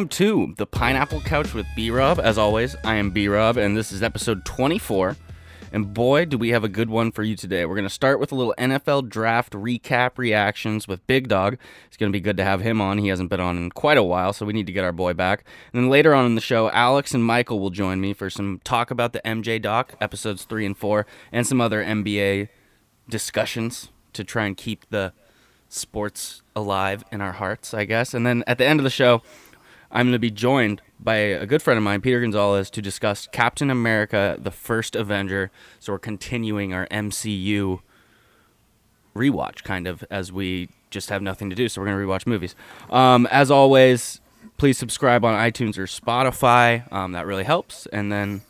Welcome to the Pineapple Couch with B Rob. As always, I am B Rob, and this is episode 24. And boy, do we have a good one for you today. We're going to start with a little NFL draft recap reactions with Big Dawg. It's going to be good to have him on. He hasn't been on in quite a while, so we need to get our boy back. And then later on in the show, Alex and Michael will join me for some talk about the MJ doc, episodes three and four, and some other NBA discussions to try and keep the sports alive in our hearts, I guess. And then at the end of the show, I'm going to be joined by a good friend of mine, Peter Gonzalez, to discuss Captain America: The First Avenger. So we're continuing our MCU rewatch, kind of, as we just have nothing to do. So we're going to rewatch movies. Um, as always, please subscribe on iTunes or Spotify. Um, that really helps. And then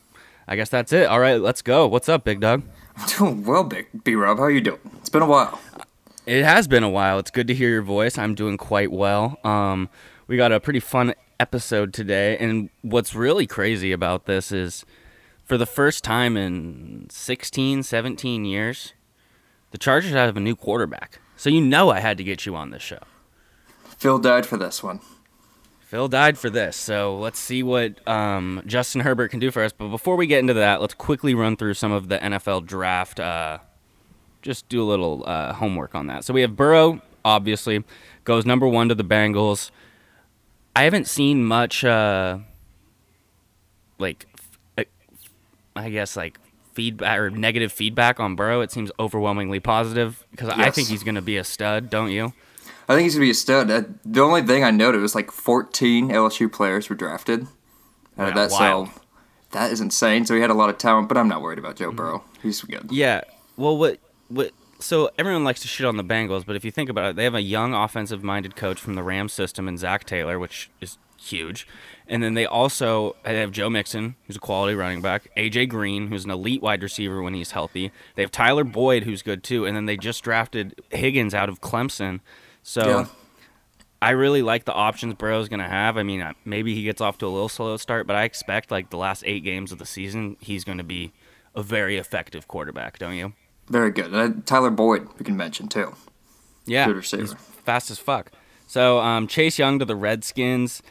I guess that's it. All right, let's go. What's up, Big Dawg? I'm doing well, Big B Rob. How you doing? It's been a while. It has been a while. It's good to hear your voice. I'm doing quite well. Um, we got a pretty fun episode today. And what's really crazy about this is for the first time in 16, 17 years, the Chargers have a new quarterback. So you know I had to get you on this show. Phil died for this one. Phil died for this. So let's see what um, Justin Herbert can do for us. But before we get into that, let's quickly run through some of the NFL draft. Uh, just do a little uh, homework on that. So we have Burrow, obviously, goes number one to the Bengals. I haven't seen much, uh, like, I guess, like feedback or negative feedback on Burrow. It seems overwhelmingly positive because I think he's going to be a stud, don't you? I think he's gonna be a stud. Uh, The only thing I noted was like 14 LSU players were drafted. Out of that, wild. so that is insane. So he had a lot of talent, but I'm not worried about Joe Burrow. He's good. Yeah. Well, what what? So everyone likes to shit on the Bengals, but if you think about it, they have a young offensive-minded coach from the Rams system in Zac Taylor, which is huge. And then they also they have Joe Mixon, who's a quality running back, AJ Green, who's an elite wide receiver when he's healthy. They have Tyler Boyd, who's good too, and then they just drafted Higgins out of Clemson. So Yeah. I really like the options Burrow's going to have. I mean, uh, maybe he gets off to a little slow start, but I expect like the last eight games of the season, he's going to be a very effective quarterback, don't you? Very good. Uh, Tyler Boyd, we can mention too. Yeah, Good receiver. he's fast as fuck. So um, Chase Young to the Redskins.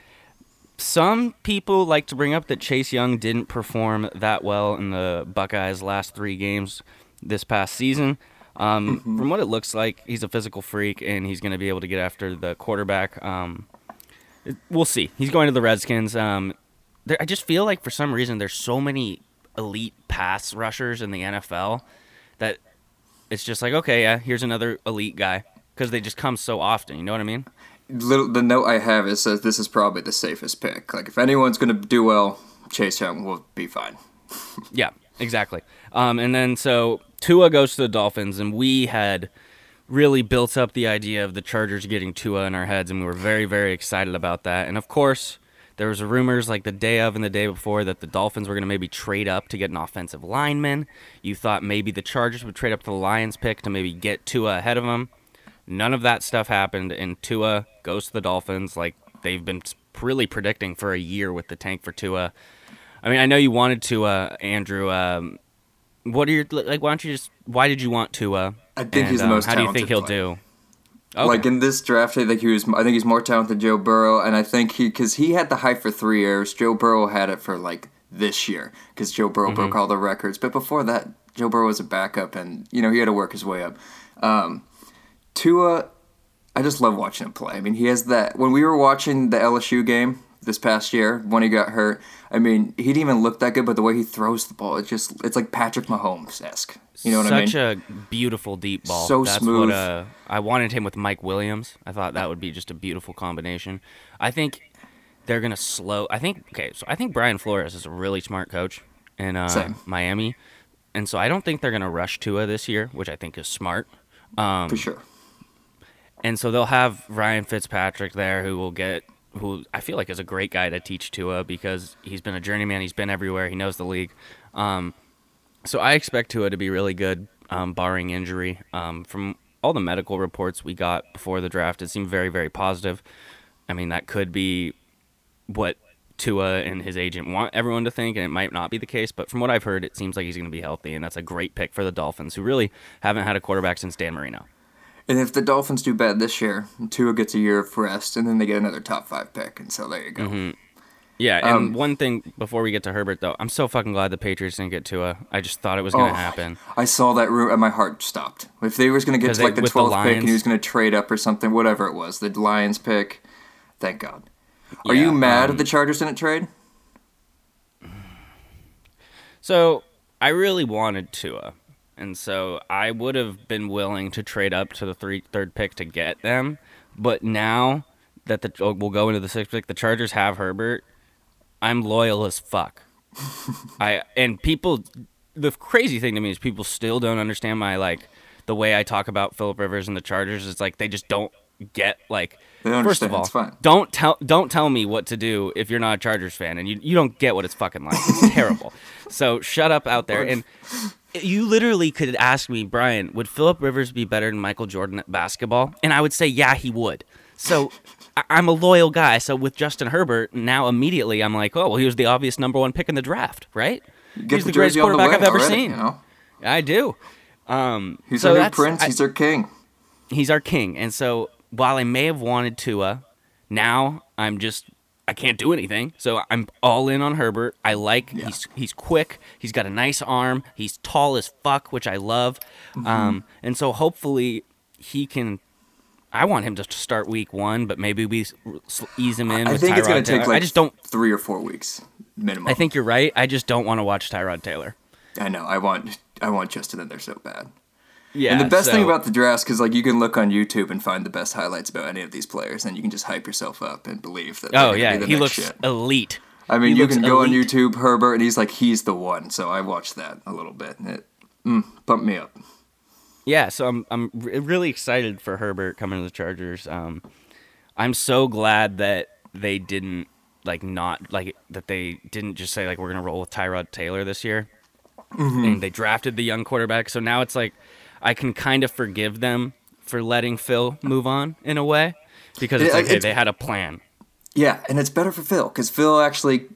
Some people like to bring up that Chase Young didn't perform that well in the Buckeyes' last three games this past season. Um, Mm-hmm. From what it looks like, he's a physical freak and he's going to be able to get after the quarterback. Um, we'll see. He's going to the Redskins. Um, there, I just feel like for some reason there's so many elite pass rushers in the NFL that it's just like okay, yeah, here's another elite guy because they just come so often. You know what I mean? Little, the note I have is says this is probably the safest pick. Like if anyone's gonna do well, Chase Young will be fine. Yeah, exactly. Um, and then so Tua goes to the Dolphins, and we had really built up the idea of the Chargers getting Tua in our heads, and we were very, very excited about that. And of course, there was rumors like the day of and the day before that the Dolphins were going to maybe trade up to get an offensive lineman. You thought maybe the Chargers would trade up to the Lions pick to maybe get Tua ahead of them. None of that stuff happened, and Tua goes to the Dolphins like they've been really predicting for a year with the tank for Tua. I mean, I know you wanted Tua, Andrew. Um, what are your like? Why don't you just? Why did you want Tua? I think he's the um, most How do you think he'll talented do? Okay. Like in this draft, I think he was. I think he's more talented than Joe Burrow, and I think he because he had the hype for three years. Joe Burrow had it for like this year because Joe Burrow broke all the records. But before that, Joe Burrow was a backup, and you know he had to work his way up. Um, Tua, I just love watching him play. I mean, he has that. When we were watching the LSU game this past year when he got hurt, I mean, he didn't even look that good, but the way he throws the ball, it's just it's like Patrick Mahomes esque. You know what Such I mean? a beautiful deep ball. So That's smooth. What, uh, I wanted him with Mike Williams. I thought that would be just a beautiful combination. I think they're gonna slow. I think okay. So I think Brian Flores is a really smart coach in uh, Miami, and so I don't think they're gonna rush Tua this year, which I think is smart. Um, for sure. And so they'll have Ryan Fitzpatrick there who will get who I feel like is a great guy to teach Tua because he's been a journeyman, he's been everywhere, he knows the league. Um, so I expect Tua to be really good, um, barring injury. Um, from all the medical reports we got before the draft, it seemed very, very positive. I mean, that could be what Tua and his agent want everyone to think, and it might not be the case. But from what I've heard, it seems like he's going to be healthy, and that's a great pick for the Dolphins, who really haven't had a quarterback since Dan Marino. And if the Dolphins do bad this year, Tua gets a year of rest, and then they get another top five pick, and so there you go. Mm-hmm. Yeah, and um, one thing before we get to Herbert though, I'm so fucking glad the Patriots didn't get Tua. I just thought it was gonna oh, happen. I saw that room and my heart stopped. If they was gonna get to like the 12th pick and he was gonna trade up or something, whatever it was, the Lions pick, thank God. Are yeah, you mad um, the Chargers didn't trade? So I really wanted Tua, and so I would have been willing to trade up to the three third pick to get them. But now that the oh, we'll go into the sixth pick, the Chargers have Herbert I'm loyal as fuck. I and people the crazy thing to me is people still don't understand my like the way I talk about Philip Rivers and the Chargers. It's like they just don't get like first of all, don't tell don't tell me what to do if you're not a Chargers fan and you you don't get what it's fucking like. It's terrible. So shut up out there and you literally could ask me, Brian, would Philip Rivers be better than Michael Jordan at basketball? And I would say, yeah, he would. So I'm a loyal guy. So with Justin Herbert, now immediately I'm like, oh, well, he was the obvious number one pick in the draft, right? Get He's the, the greatest quarterback I've ever already, seen. You know? I do. Um, he's so our new prince. I, he's our king. He's our king. And so while I may have wanted Tua, now I'm just I can't do anything. So I'm all in on Herbert. I like yeah. he's he's quick. He's got a nice arm. He's tall as fuck, which I love. Mm-hmm. Um, and so hopefully he can I want him to start week one, but maybe we ease him in. I think Tyrod it's going to take like I just don't three or four weeks minimum. I think you're right. I just don't want to watch Tyrod Taylor. I know. I want I want Justin in there so bad. Yeah. And the best so, thing about the draft is like you can look on YouTube and find the best highlights about any of these players, and you can just hype yourself up and believe that. Oh yeah, he looks shit. elite. I mean, he you can go elite. on YouTube, Herbert, and he's like he's the one. So I watched that a little bit, and it mm, bumped me up yeah, so I'm I'm really excited for Herbert coming to the Chargers. Um, I'm so glad that they didn't like not like that they didn't just say like we're gonna roll with Tyrod Taylor this year, mm-hmm. and they drafted the young quarterback. So now it's like I can kind of forgive them for letting Phil move on in a way because it's like it's, hey, they had a plan. Yeah, and it's better for Phil because Phil actually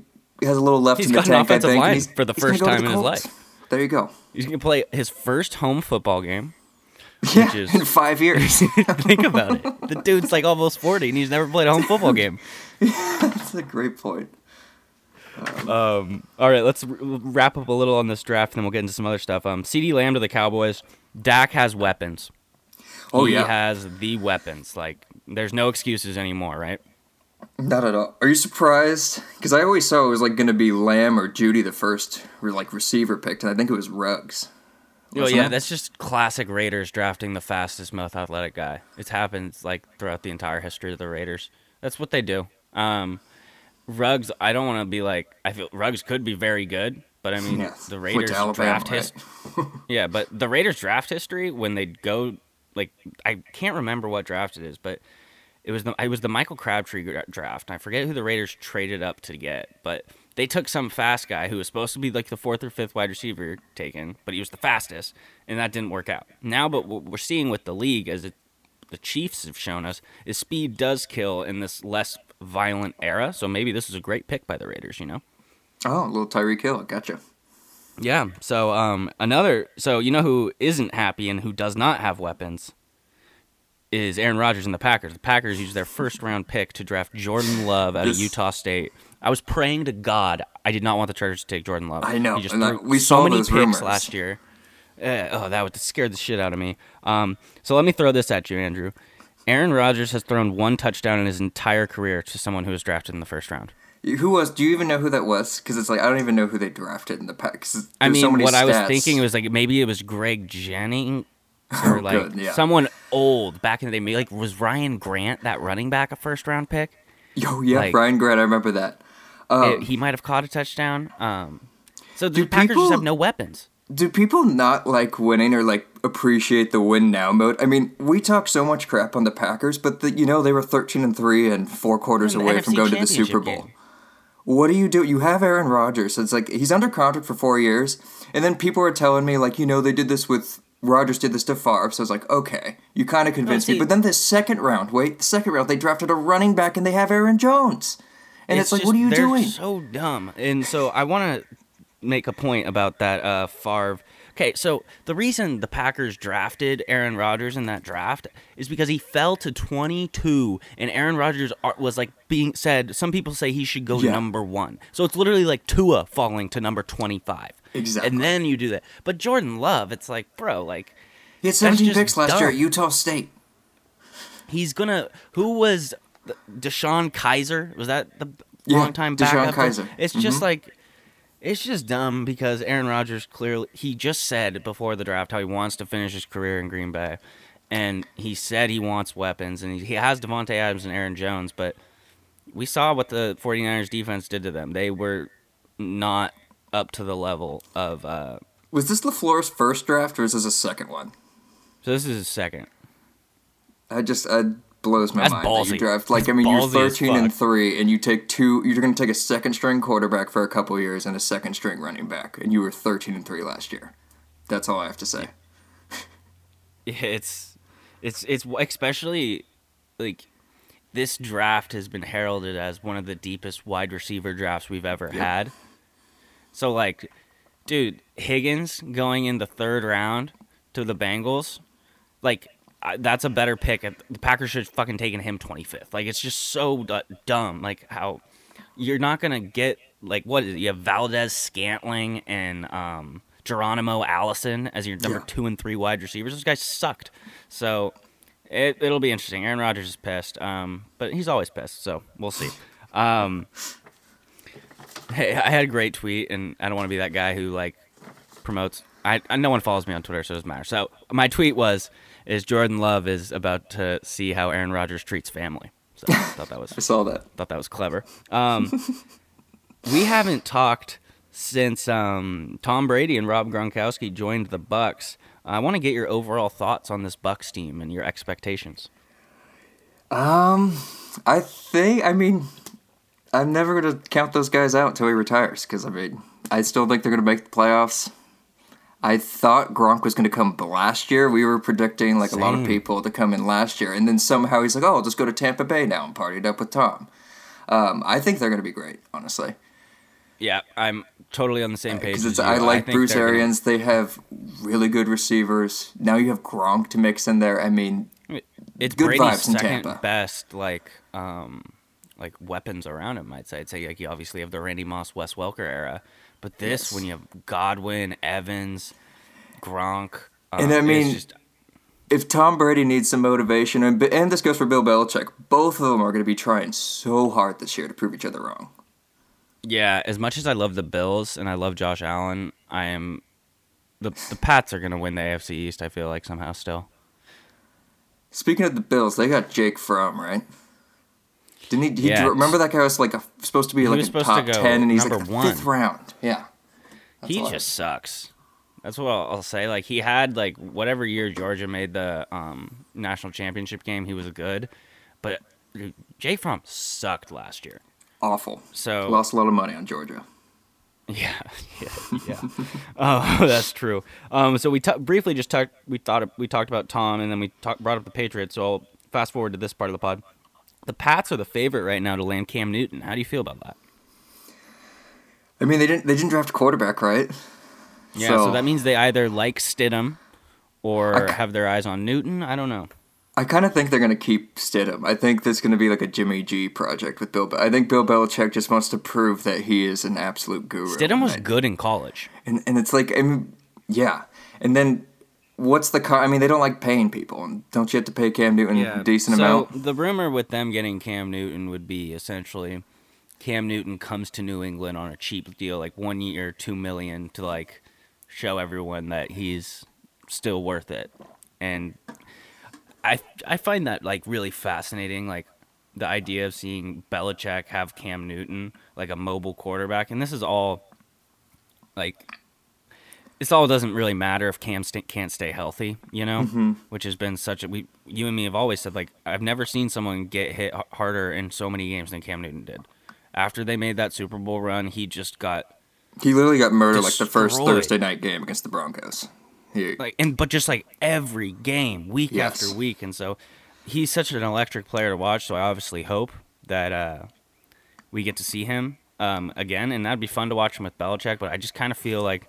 has a little left he's in the tank. I think line for the first time the in his life. There you go. He's gonna play his first home football game. Yeah, is, in five years. think about it. The dude's like almost forty, and he's never played a home football game. yeah, that's a great point. Um, um, all right, let's r- wrap up a little on this draft, and then we'll get into some other stuff. Um, CeeDee Lamb to the Cowboys. Dak has weapons. Oh he yeah, he has the weapons. Like, there's no excuses anymore, right? Not at all. Are you surprised? Because I always saw it was like going to be Lamb or Jeudy the first, like receiver picked, and I think it was Ruggs. Oh yeah, that's just classic Raiders drafting the fastest, most athletic guy. It's happened like throughout the entire history of the Raiders. That's what they do. Um, Ruggs, I don't want to be like I feel Ruggs could be very good, but I mean yeah, the Raiders Alabama, draft right? history. yeah, but the Raiders draft history when they go like I can't remember what draft it is, but it was the it was the Michael Crabtree draft. I forget who the Raiders traded up to get, but they took some fast guy who was supposed to be like the fourth or fifth wide receiver taken, but he was the fastest, and that didn't work out. Now, but what we're seeing with the league, as it, the Chiefs have shown us, is speed does kill in this less violent era. So maybe this is a great pick by the Raiders. You know? Oh, a little Tyreek Hill, gotcha. Yeah. So um, another. So you know who isn't happy and who does not have weapons is Aaron Rodgers and the Packers. The Packers used their first round pick to draft Jordan Love out this, of Utah State I was praying to God I did not want the Chargers to take Jordan Love. I know. He just threw we so many picks rumors. last year. Uh, oh, that would scare the shit out of me. Um, so let me throw this at you, Andrew. Aaron Rodgers has thrown one touchdown in his entire career to someone who was drafted in the first round. Who was? Do you even know who that was? Because it's like I don't even know who they drafted in the pack. I mean, so what stats. I was thinking was like maybe it was Greg Jennings or like Good, yeah. someone old back in the day. Like was Ryan Grant that running back a first round pick? Yo, yeah, like, Ryan Grant. I remember that. Um, it, he might have caught a touchdown. Um, so the Packers people, just have no weapons. Do people not like winning or like appreciate the win now mode? I mean, we talk so much crap on the Packers, but the, you know they were thirteen and three and four quarters away from going to the Super Bowl. Game. What do you do? You have Aaron Rodgers. It's like he's under contract for four years, and then people are telling me like, you know, they did this with Rodgers did this to Favre, so I was like, okay, you kind of convinced me. But then the second round, wait, the second round, they drafted a running back and they have Aaron Jones. And it's, it's like, just, what are you they're doing? So dumb. And so I want to make a point about that uh, Favre Okay, so the reason the Packers drafted Aaron Rodgers in that draft is because he fell to 22, and Aaron Rodgers was like being said. Some people say he should go Yeah. number one. So it's literally like Tua falling to number 25. Exactly. And then you do that. But Jordan Love, it's like, bro, like He had 17 picks last year at. Utah State. he's gonna. Who was DeShone Kizer? Was that the Yeah, long time DeShone backup? Kizer. It's just Mhm. like. It's just dumb because Aaron Rodgers clearly he just said before the draft how he wants to finish his career in Green Bay, and he said he wants weapons and he, he has Davante Adams and Aaron Jones, but we saw what the 49ers defense did to them. They were not up to the level of. Uh, Was this LaFleur's first draft or is this a second one? so this is his second. I just it blows my That's mind that you draft like That's I mean you're 13 and 3 and you take two you're going to take a second string quarterback for a couple years and a second string running back and you were 13 and 3 last year. That's all I have to say. Yeah, it's it's it's especially like this draft has been heralded as one of the deepest wide receiver drafts we've ever Yep. had. So like, dude, Higgins going in the third round to the Bengals, like I- that's a better pick. The Packers should have fucking taken him 25th. Like it's just so du- dumb. Like how you're not gonna get like what is it? You have Valdes Scantling and um, Geronimo Allison as your number Yeah. two and three wide receivers. Those guys sucked. So it, it'll be interesting. Aaron Rodgers is pissed, um, but he's always pissed. So we'll see. Um, hey, I had a great tweet, and I don't want to be that guy who like promotes. I, I no one follows me on Twitter, so it doesn't matter. So my tweet was is Jordan Love is about to see how Aaron Rodgers treats family. So I thought that was I saw that. thought that was clever. Um, we haven't talked since um, Tom Brady and Rob Gronkowski joined the Bucs. I want to get your overall thoughts on this Bucs team and your expectations. Um I think I mean I'm never going to count those guys out until he retires cuz I mean I still think they're going to make the playoffs. I thought Gronk was going to come last year. We were predicting like a lot of people to come in last year, and then somehow he's like, "Oh, I'll just go to Tampa Bay now and partied up with Tom." Um, I think they're going to be great, honestly. Yeah, I'm totally on the same page. Because as it's you. I like think Bruce they're gonna- Arians. They have really good receivers. Now you have Gronk to mix in there. I mean, It's good Brady's vibes in second Tampa. best like um like weapons around him. I'd say. I'd say like you obviously have the Randy Moss, Wes Welker era, but this Yes. when you have Godwin, Evans, Gronk, uh, And I mean, just- if Tom Brady needs some motivation, and and this goes for Bill Belichick, both of them are going to be trying so hard this year to prove each other wrong. Yeah, as much as I love the Bills and I love Josh Allen, I am the the Pats are gonna win the AFC East. I feel like somehow still. Speaking of the Bills, they got Jake Fromm, right? Didn't he? he Yeah. remember that guy was like a, supposed to be like a top to ten, and he's like the one. fifth round. Yeah, That's he just sucks. That's what I'll, I'll say. Like he had like whatever year Georgia made the um, national championship game, he was good, but Jay Fromm sucked last year. awful. So Lost a lot of money on Georgia. Yeah, yeah, yeah. oh, that's true. Um, so we ta- briefly just talked. We thought we talked about Tom, and then we talk, brought up the Patriots. So I'll fast forward to this part of the pod. The Pats are the favorite right now to land Cam Newton. How do you feel about that? I mean, they didn't they didn't draft a quarterback, right? Yeah, so, So- that means they either like Stidham or c- have their eyes on Newton. I don't know. I kind of think they're going to keep Stidham. I think this is going to be like a Jimmy G project with Bill. Be- I think Bill Belichick just wants to prove that he is an absolute guru. Stidham was Right? good in college. and and it's like I mean, yeah. And then what's the? Co- I mean, they don't like paying people, and don't you have to pay Cam Newton a decent so amount? the rumor with them getting Cam Newton would be essentially Cam Newton comes to New England on a cheap deal, like one year, two million, to like show everyone that he's still worth it. And I I find that like really fascinating, like the idea of seeing Belichick have Cam Newton like a mobile quarterback, and this is all like this all doesn't really matter if Cam st- can't stay healthy, you know, Mm-hmm. which has been such a we you and me have always said like I've never seen someone get hit harder in so many games than Cam Newton did. After they made that Super Bowl run, he just got He literally got murdered like the first Thursday night game against the Broncos. He, like and but just like every game, week Yes. after week, and so he's such an electric player to watch. So I obviously hope that uh, we get to see him um, again, and that'd be fun to watch him with Belichick. But I just kind of feel like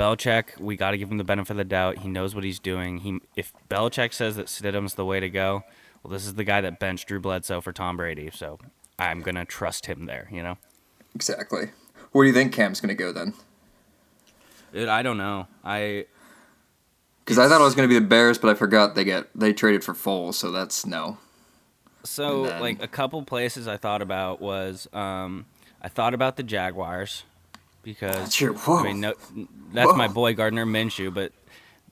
Belichick, we got to give him the benefit of the doubt. He knows what he's doing. He if Belichick says that Stidham's the way to go, well, this is the guy that benched Drew Bledsoe for Tom Brady, so I'm gonna trust him there. You know. Exactly. Where do you think Cam's gonna go then? Dude, I don't know. I Because I thought it was gonna be the Bears, but I forgot they get they traded for Foles, so that's no. so then- like a couple places I thought about was um I thought about the Jaguars because That's your whoa. I mean no, that's my boy Gardner Minshew, but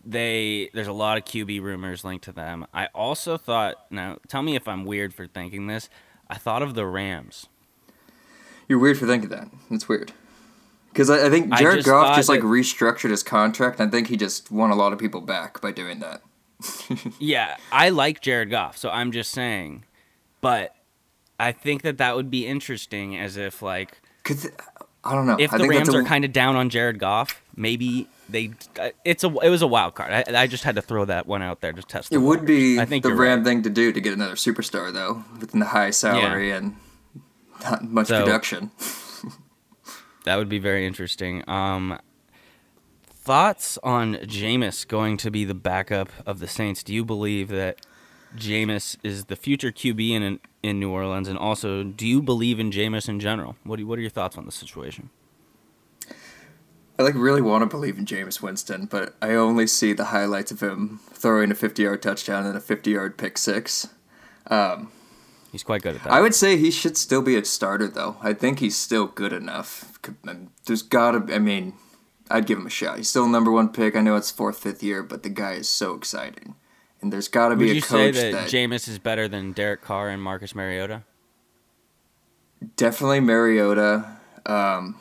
they there's a lot of QB rumors linked to them. I also thought now tell me if I'm weird for thinking this. I thought of the Rams. You're weird for thinking that. That's weird. Because I, I think I Jared just Goff just like that- restructured his contract, and I think he just won a lot of people back by doing that. Yeah, I like Jared Goff, so I'm just saying. But I think that that would be interesting as if like Cause I don't know. if I the Rams a- are kind of down on Jared Goff, maybe they uh, it's a it was a wild card. I, I just had to throw that one out there to test. It would waters. be I think the Ram right. thing to do to get another superstar though, within the high salary and not much So- production. That would be very interesting. Um, thoughts on Jameis going to be the backup of the Saints? Do you believe that Jameis is the future QB in in New Orleans? And also, do you believe in Jameis in general? What do you, what are your thoughts on the situation? I like really want to believe in Jameis Winston, but I only see the highlights of him throwing a 50-yard touchdown and a 50-yard pick six. He's quite good at that. I would say he should still be a starter, though. I think he's still good enough. um, There's gotta, I mean, I'd give him a shot. He's still number one pick. I know it's fourth, fifth year, but the guy is so exciting, and there's gotta be Would a you say coach that, that, Jameis is better than Derek Carr and Marcus Mariota? definitely Mariota. Um,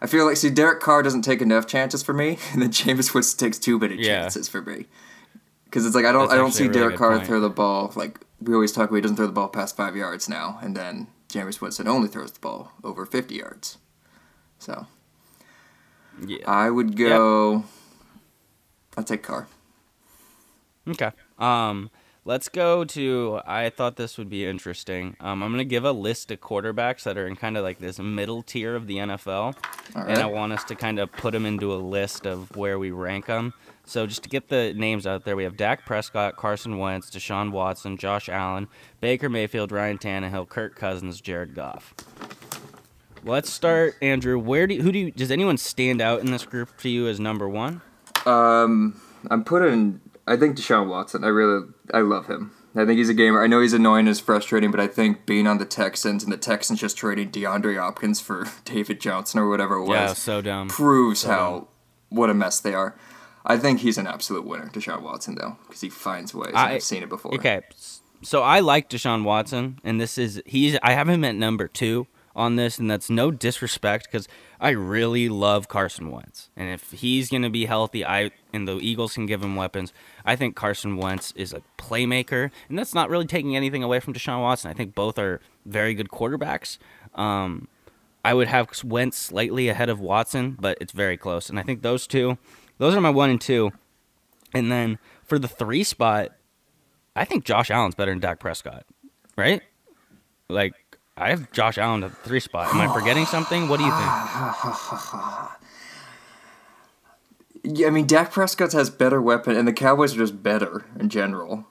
I feel like see Derek Carr doesn't take enough chances for me, and then Jameis Winston takes too many Yeah. chances for me. Because it's like I don't That's I don't see really Derek Carr point. throw the ball like we always talk about. He doesn't throw the ball past five yards now, and then Jameis Winston only throws the ball over fifty yards. So Yeah. I would go. I'll take Carr. Okay. Um, let's go to. I thought this would be interesting. Um, I'm gonna give a list of quarterbacks that are in kind of like this middle tier of the NFL, All and I want us to kind of put them into a list of where we rank them. So just to get the names out there, we have Dak Prescott, Carson Wentz, Deshaun Watson, Josh Allen, Baker Mayfield, Ryan Tannehill, Kirk Cousins, Jared Goff. Let's start, Andrew. Where do you, who do you, does anyone stand out in this group to you as number one? Um, I'm putting. I think Deshaun Watson. I really, I love him. I think he's a gamer. I know he's annoying and frustrating, but I think being on the Texans and the Texans just trading DeAndre Hopkins for David Johnson or whatever it was Yeah, so dumb. proves how what a mess they are. I think he's an absolute winner, Deshaun Watson, though, because he finds ways. I- I've seen it before. Okay, so I like Deshaun Watson, and this is he's I have him at number two on this, and that's no disrespect because I really love Carson Wentz, and if he's gonna be healthy, I and the Eagles can give him weapons. I think Carson Wentz is a playmaker, and that's not really taking anything away from Deshaun Watson. I think both are very good quarterbacks. Um, I would have Wentz slightly ahead of Watson, but it's very close, and I think those two, those are my one and two. And then for the three spot, I think Josh Allen's better than Dak Prescott, right? Like I have Josh Allen at the three spot. Am I forgetting something? What do you think? Yeah, I mean, Dak Prescott has better weapon, and the Cowboys are just better in general.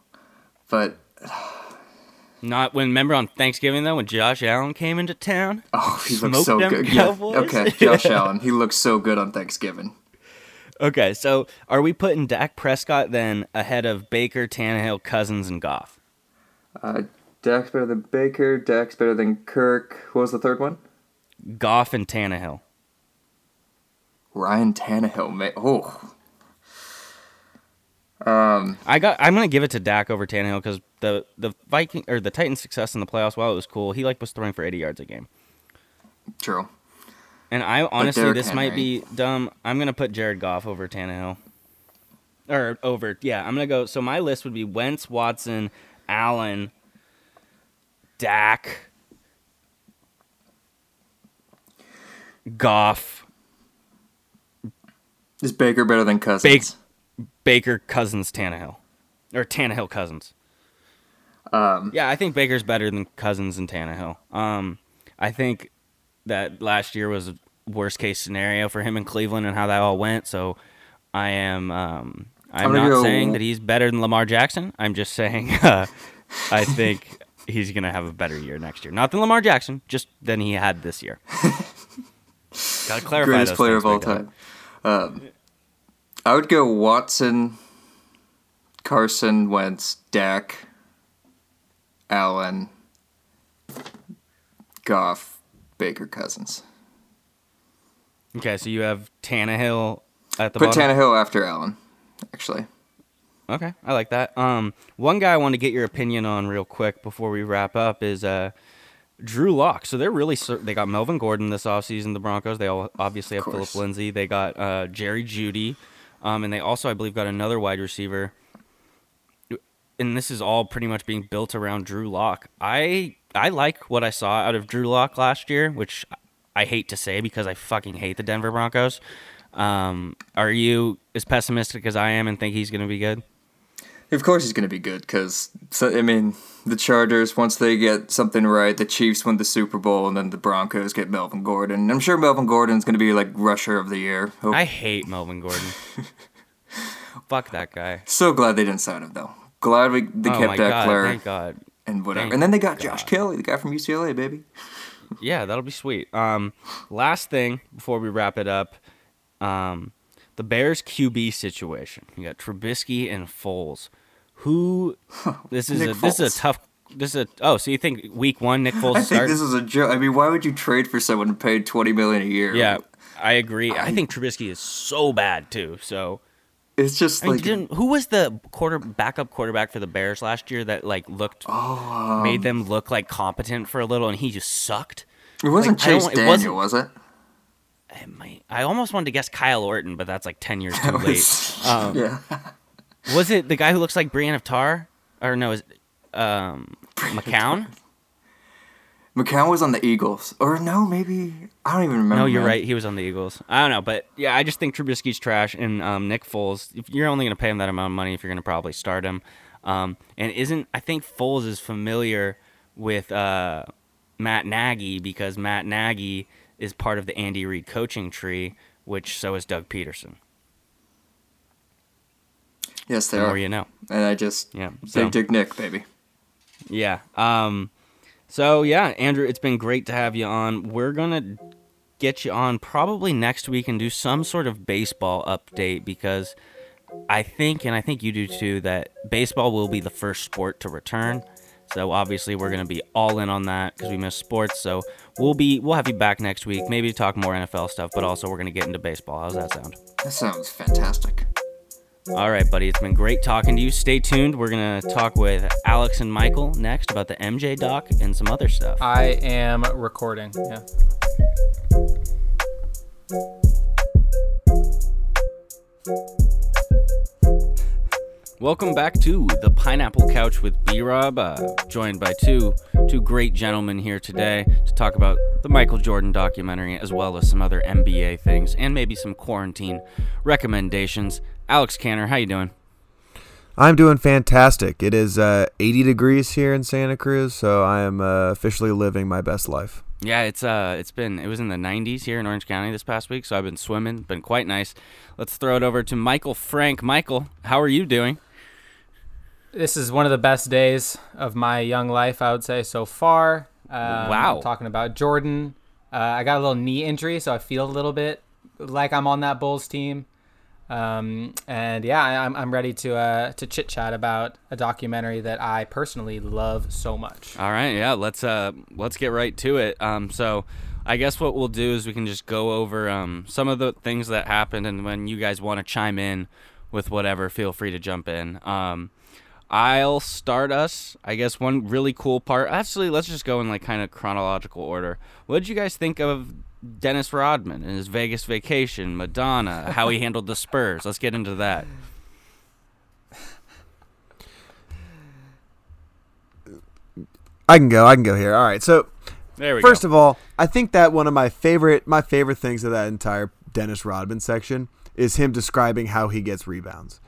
But Not when remember on Thanksgiving though when Josh Allen came into town. oh, he looks Smoke so them good. Yeah, Cowboys? okay, Josh Allen, he looks so good on Thanksgiving. Okay, so are we putting Dak Prescott then ahead of Baker, Tannehill, Cousins, and Goff? Uh, Dak's better than Baker. Dak's better than Kirk. What was the third one? Goff and Tannehill. Ryan Tannehill. Oh, um, I got. I'm gonna give it to Dak over Tannehill because the the Viking or the Titans' success in the playoffs, while it was cool, he like was throwing for 80 yards a game. true. And I honestly, this might be dumb. I'm gonna put Jared Goff over Tannehill, or over. Yeah, I'm gonna go. So my list would be Wentz, Watson, Allen, Dak, Goff, Is Baker better than Cousins? Bake- Baker, Cousins, Tannehill, or Tannehill, Cousins. Um, Yeah, I think Baker's better than Cousins and Tannehill. Um, I think that last year was a worst case scenario for him in Cleveland and how that all went. So I am um, I'm, I'm not go- saying that he's better than Lamar Jackson. I'm just saying uh, I think he's gonna have a better year next year. Not than Lamar Jackson, just than he had this year. Gotta clarify Greatest player of all time. dog. Um, I would go Watson, Carson, Wentz, Dak, Allen, Goff, Baker, Cousins. Okay, so you have Tannehill at the Put bottom. Tannehill after Allen, actually. Okay, I like that. Um, one guy I want to get your opinion on real quick before we wrap up is uh, Drew Lock. So they're really they got Melvin Gordon this offseason, the Broncos. They all obviously have Phillip. Lindsay. They got uh, Jerry Jeudy, um, and they also I believe got another wide receiver. And this is all pretty much being built around Drew Lock. I I like what I saw out of Drew Lock last year, which I hate to say because I fucking hate the Denver Broncos. Um, are you as pessimistic as I am and think he's going to be good? Of course, he's going to be good because so, I mean, the Chargers once they get something right, the Chiefs win the Super Bowl, and then the Broncos get Melvin Gordon. I'm sure Melvin Gordon's going to be like rusher of the year. Hope- I hate Melvin Gordon. Fuck that guy. so glad they didn't sign him though. Glad we they oh kept god! Ekeler Thank God. and whatever. thank and then they got Josh Kelley, the guy from UCLA, baby. Yeah, that'll be sweet. Um, last thing before we wrap it up, um, the Bears QB situation. You got Trubisky and Foles. Who? This is a this is a tough. This is a oh. So you think week one Nick Foles I think this is a joke. I mean, why would you trade for someone paid twenty million a year? yeah, I agree. I think Trubisky is so bad too. So it's just I mean, like who was the quarter backup quarterback for the Bears last year that like looked oh, made them look like competent for a little, and he just sucked. it wasn't like, I Chase it Daniel, wasn't- was it? It might, I almost wanted to guess Kyle Orton, but that's like ten years too late. Um, yeah, Was it the guy who looks like Brienne of Tarth? Or no, is um, McCown? McCown was on the Eagles, or no, maybe I don't even remember. No, you're man. right. He was on the Eagles. I don't know, but yeah, I just think Trubisky's trash. And um, Nick Foles, if you're only going to pay him that amount of money, if you're going to probably start him. Um, and isn't I think Foles is familiar with uh, Matt Nagy because Matt Nagy is part of the Andy Reid coaching tree, which so is Doug Pederson. Yes, they The more are. you know. And I just Yeah. So. Big Dick Nick, baby. Yeah. Um so yeah, Andrew, it's been great to have you on. We're going to get you on probably next week and do some sort of baseball update because I think and I think you do too that baseball will be the first sport to return. So obviously we're going to be all in on that cuz we miss sports. So we'll be we'll have you back next week, maybe to talk more NFL stuff, but also we're going to get into baseball. How's that sound? That sounds fantastic. All right, buddy. It's been great talking to you. Stay tuned. We're going to talk with Alex and Michael next about the MJ doc and some other stuff. I am recording. Yeah. Welcome back to the Pineapple Couch with B Rob, uh, joined by two two great gentlemen here today to talk about the Michael Jordan documentary as well as some other NBA things and maybe some quarantine recommendations. Alex Kanter, how you doing? I'm doing fantastic. It is uh, 80 degrees here in Santa Cruz, so I am uh, officially living my best life. Yeah, it's uh, it's been it was in the 90s here in Orange County this past week, so I've been swimming, been quite nice. Let's throw it over to Michael Frank. Michael, how are you doing? This is one of the best days of my young life, I would say, so far. Um, Wow. Talking about Jordan. Uh, I got a little knee injury, so I feel a little bit like I'm on that Bulls team. Um, and yeah, I, I'm, I'm ready to uh, to chit chat about a documentary that I personally love so much. All right, yeah, let's uh let's get right to it. Um so I guess what we'll do is we can just go over um some of the things that happened and when you guys want to chime in with whatever, feel free to jump in. Um I'll start us. I guess one really cool part. Actually, let's just go in like kind of chronological order. What did you guys think of Dennis Rodman and his Vegas vacation, Madonna, how he handled the Spurs? Let's get into that. I can go. I can go here. All right. So There we first go. of all, I think that one of my favorite my favorite things of that entire Dennis Rodman section is him describing how he gets rebounds.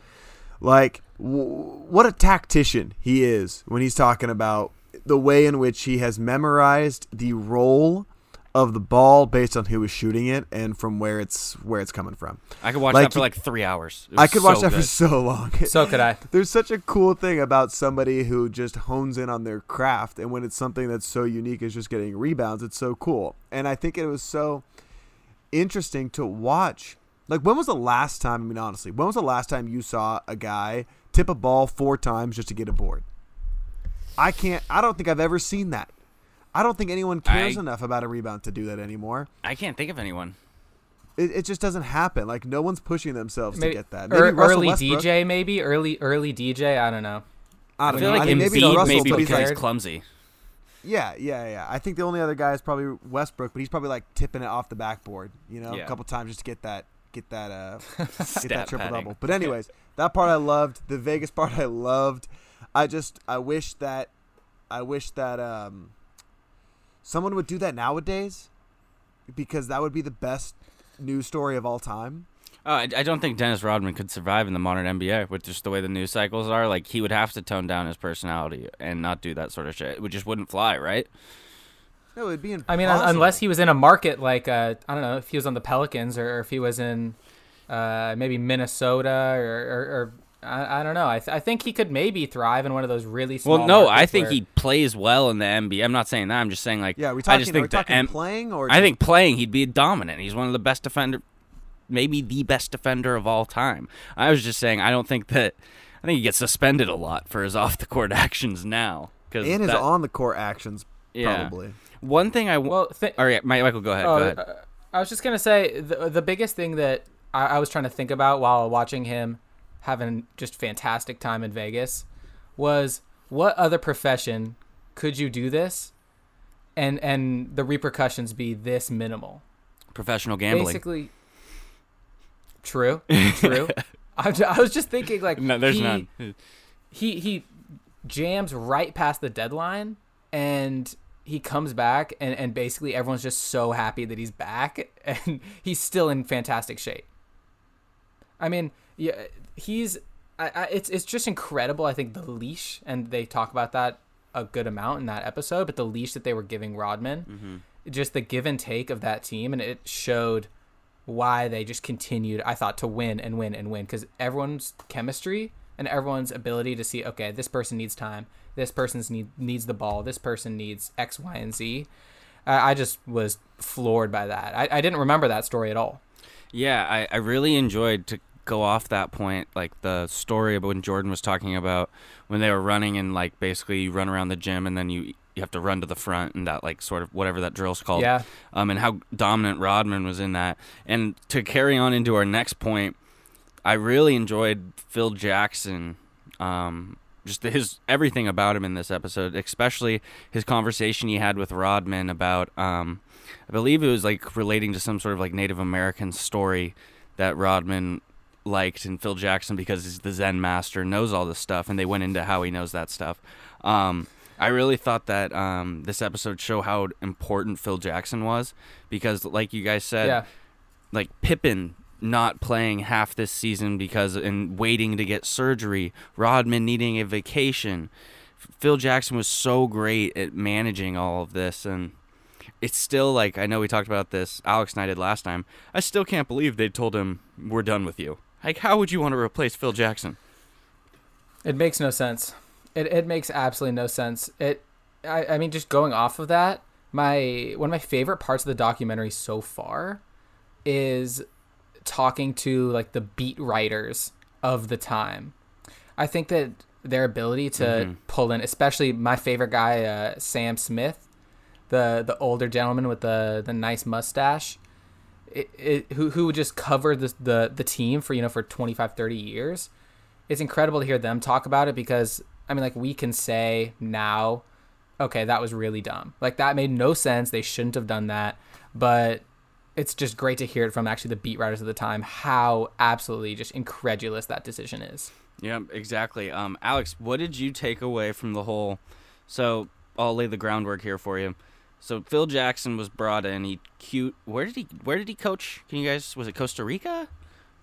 Like w- what a tactician he is when he's talking about the way in which he has memorized the role of the ball based on who was shooting it and from where it's where it's coming from. I could watch Like that for like three hours. I could watch so that for so long. So could I. There's such a cool thing about somebody who just hones in on their craft, and when it's something that's so unique as just getting rebounds, it's so cool. And I think it was so interesting to watch. Like, when was the last time? I mean, honestly, when was the last time you saw a guy tip a ball four times just to get a board? I can't. I don't think I've ever seen that. I don't think anyone cares I- enough about a rebound to do that anymore. I can't think of anyone. It, it just doesn't happen. Like no one's pushing themselves Maybe, to get that. Maybe Russell early Westbrook- DJ, maybe early early DJ. I don't know. I I don't feel know. like I mean, Embiid maybe maybe, Russell, he's because like, he's clumsy. Yeah, yeah, yeah. I think the only other guy is probably Westbrook, but he's probably like tipping it off the backboard, you know, Yeah. a couple times just to get that get that uh get that triple padding. double. But anyways, that part I loved. The Vegas part I loved. I just I wish that I wish that um someone would do that nowadays because that would be the best news story of all time. Oh, I, I don't think Dennis Rodman could survive in the modern NBA with just the way the news cycles are. Like he would have to tone down his personality and not do that sort of shit. It would just wouldn't fly, right? No, it'd be I mean, un- unless he was in a market like uh, I don't know if he was on the Pelicans or, if he was in uh, maybe Minnesota or, or, or I, I don't know. I, th- I think he could maybe thrive in one of those really small. Well, no, I think where- he plays well in the NBA. I'm not saying that. I'm just saying like Yeah, we I talking, just are we think the M- playing or I just- think playing he'd be dominant. He's one of the best defender, maybe the best defender of all time. I was just saying I don't think that. I think he gets suspended a lot for his off the court actions now. Cause and his on the court actions Yeah. probably. One thing I w- Well, th- all right, Mi- Michael, go ahead. Oh, go ahead. uh, I was just gonna say the the biggest thing that I, I was trying to think about while watching him having just fantastic time in Vegas was what other profession could you do this, and and the repercussions be this minimal. Professional gambling. Basically, true, true. I, I was just thinking like no, there's he, none. he he jams right past the deadline and he comes back and, and basically everyone's just so happy that he's back and he's still in fantastic shape i mean yeah he's I, I, it's it's just incredible i think the leash and they talk about that a good amount in that episode but the leash that they were giving rodman mm-hmm. just the give and take of that team and it showed why they just continued i thought to win and win and win because everyone's chemistry and everyone's ability to see okay this person needs time this person's need needs the ball this person needs x y and z. I, I just was floored by that. I, I didn't remember that story at all. Yeah, I, I really enjoyed to go off that point, like the story about when Jordan was talking about when they were running and like basically you run around the gym and then you you have to run to the front and that like sort of whatever that drill's called. Yeah. Um, and how dominant Rodman was in that. And to carry on into our next point, I really enjoyed Phil Jackson. Um, just his everything about him in this episode, especially his conversation he had with Rodman about, um, I believe it was like relating to some sort of like Native American story that Rodman liked, and Phil Jackson because he's the Zen master knows all this stuff, and they went into how he knows that stuff. Um, I really thought that um, this episode showed how important Phil Jackson was because, like you guys said, yeah like Pippen not playing half this season because and waiting to get surgery, Rodman needing a vacation. Phil Jackson was so great at managing all of this and it's still like I know we talked about this Alex and I did last time. I still can't believe they told him we're done with you. Like how would you want to replace Phil Jackson? It makes no sense. It it makes absolutely no sense. It I, I mean just going off of that, my one of my favorite parts of the documentary so far is talking to like the beat writers of the time. I think that their ability to pull in, especially my favorite guy, uh, Sam Smith, the the older gentleman with the the nice mustache, it, it, who who would just cover the, the the team for you know for 25, 30 years it's incredible to hear them talk about it because I mean, like we can say now, okay, that was really dumb. Like that made no sense. They shouldn't have done that. But it's just great to hear it from actually the beat writers of the time how absolutely just incredulous that decision is. Yeah, exactly. Um, Alex, what did you take away from the whole? So I'll lay the groundwork here for you. So Phil Jackson was brought in. He cute. Where did he? Where did he coach? Can you guys? Was it Costa Rica?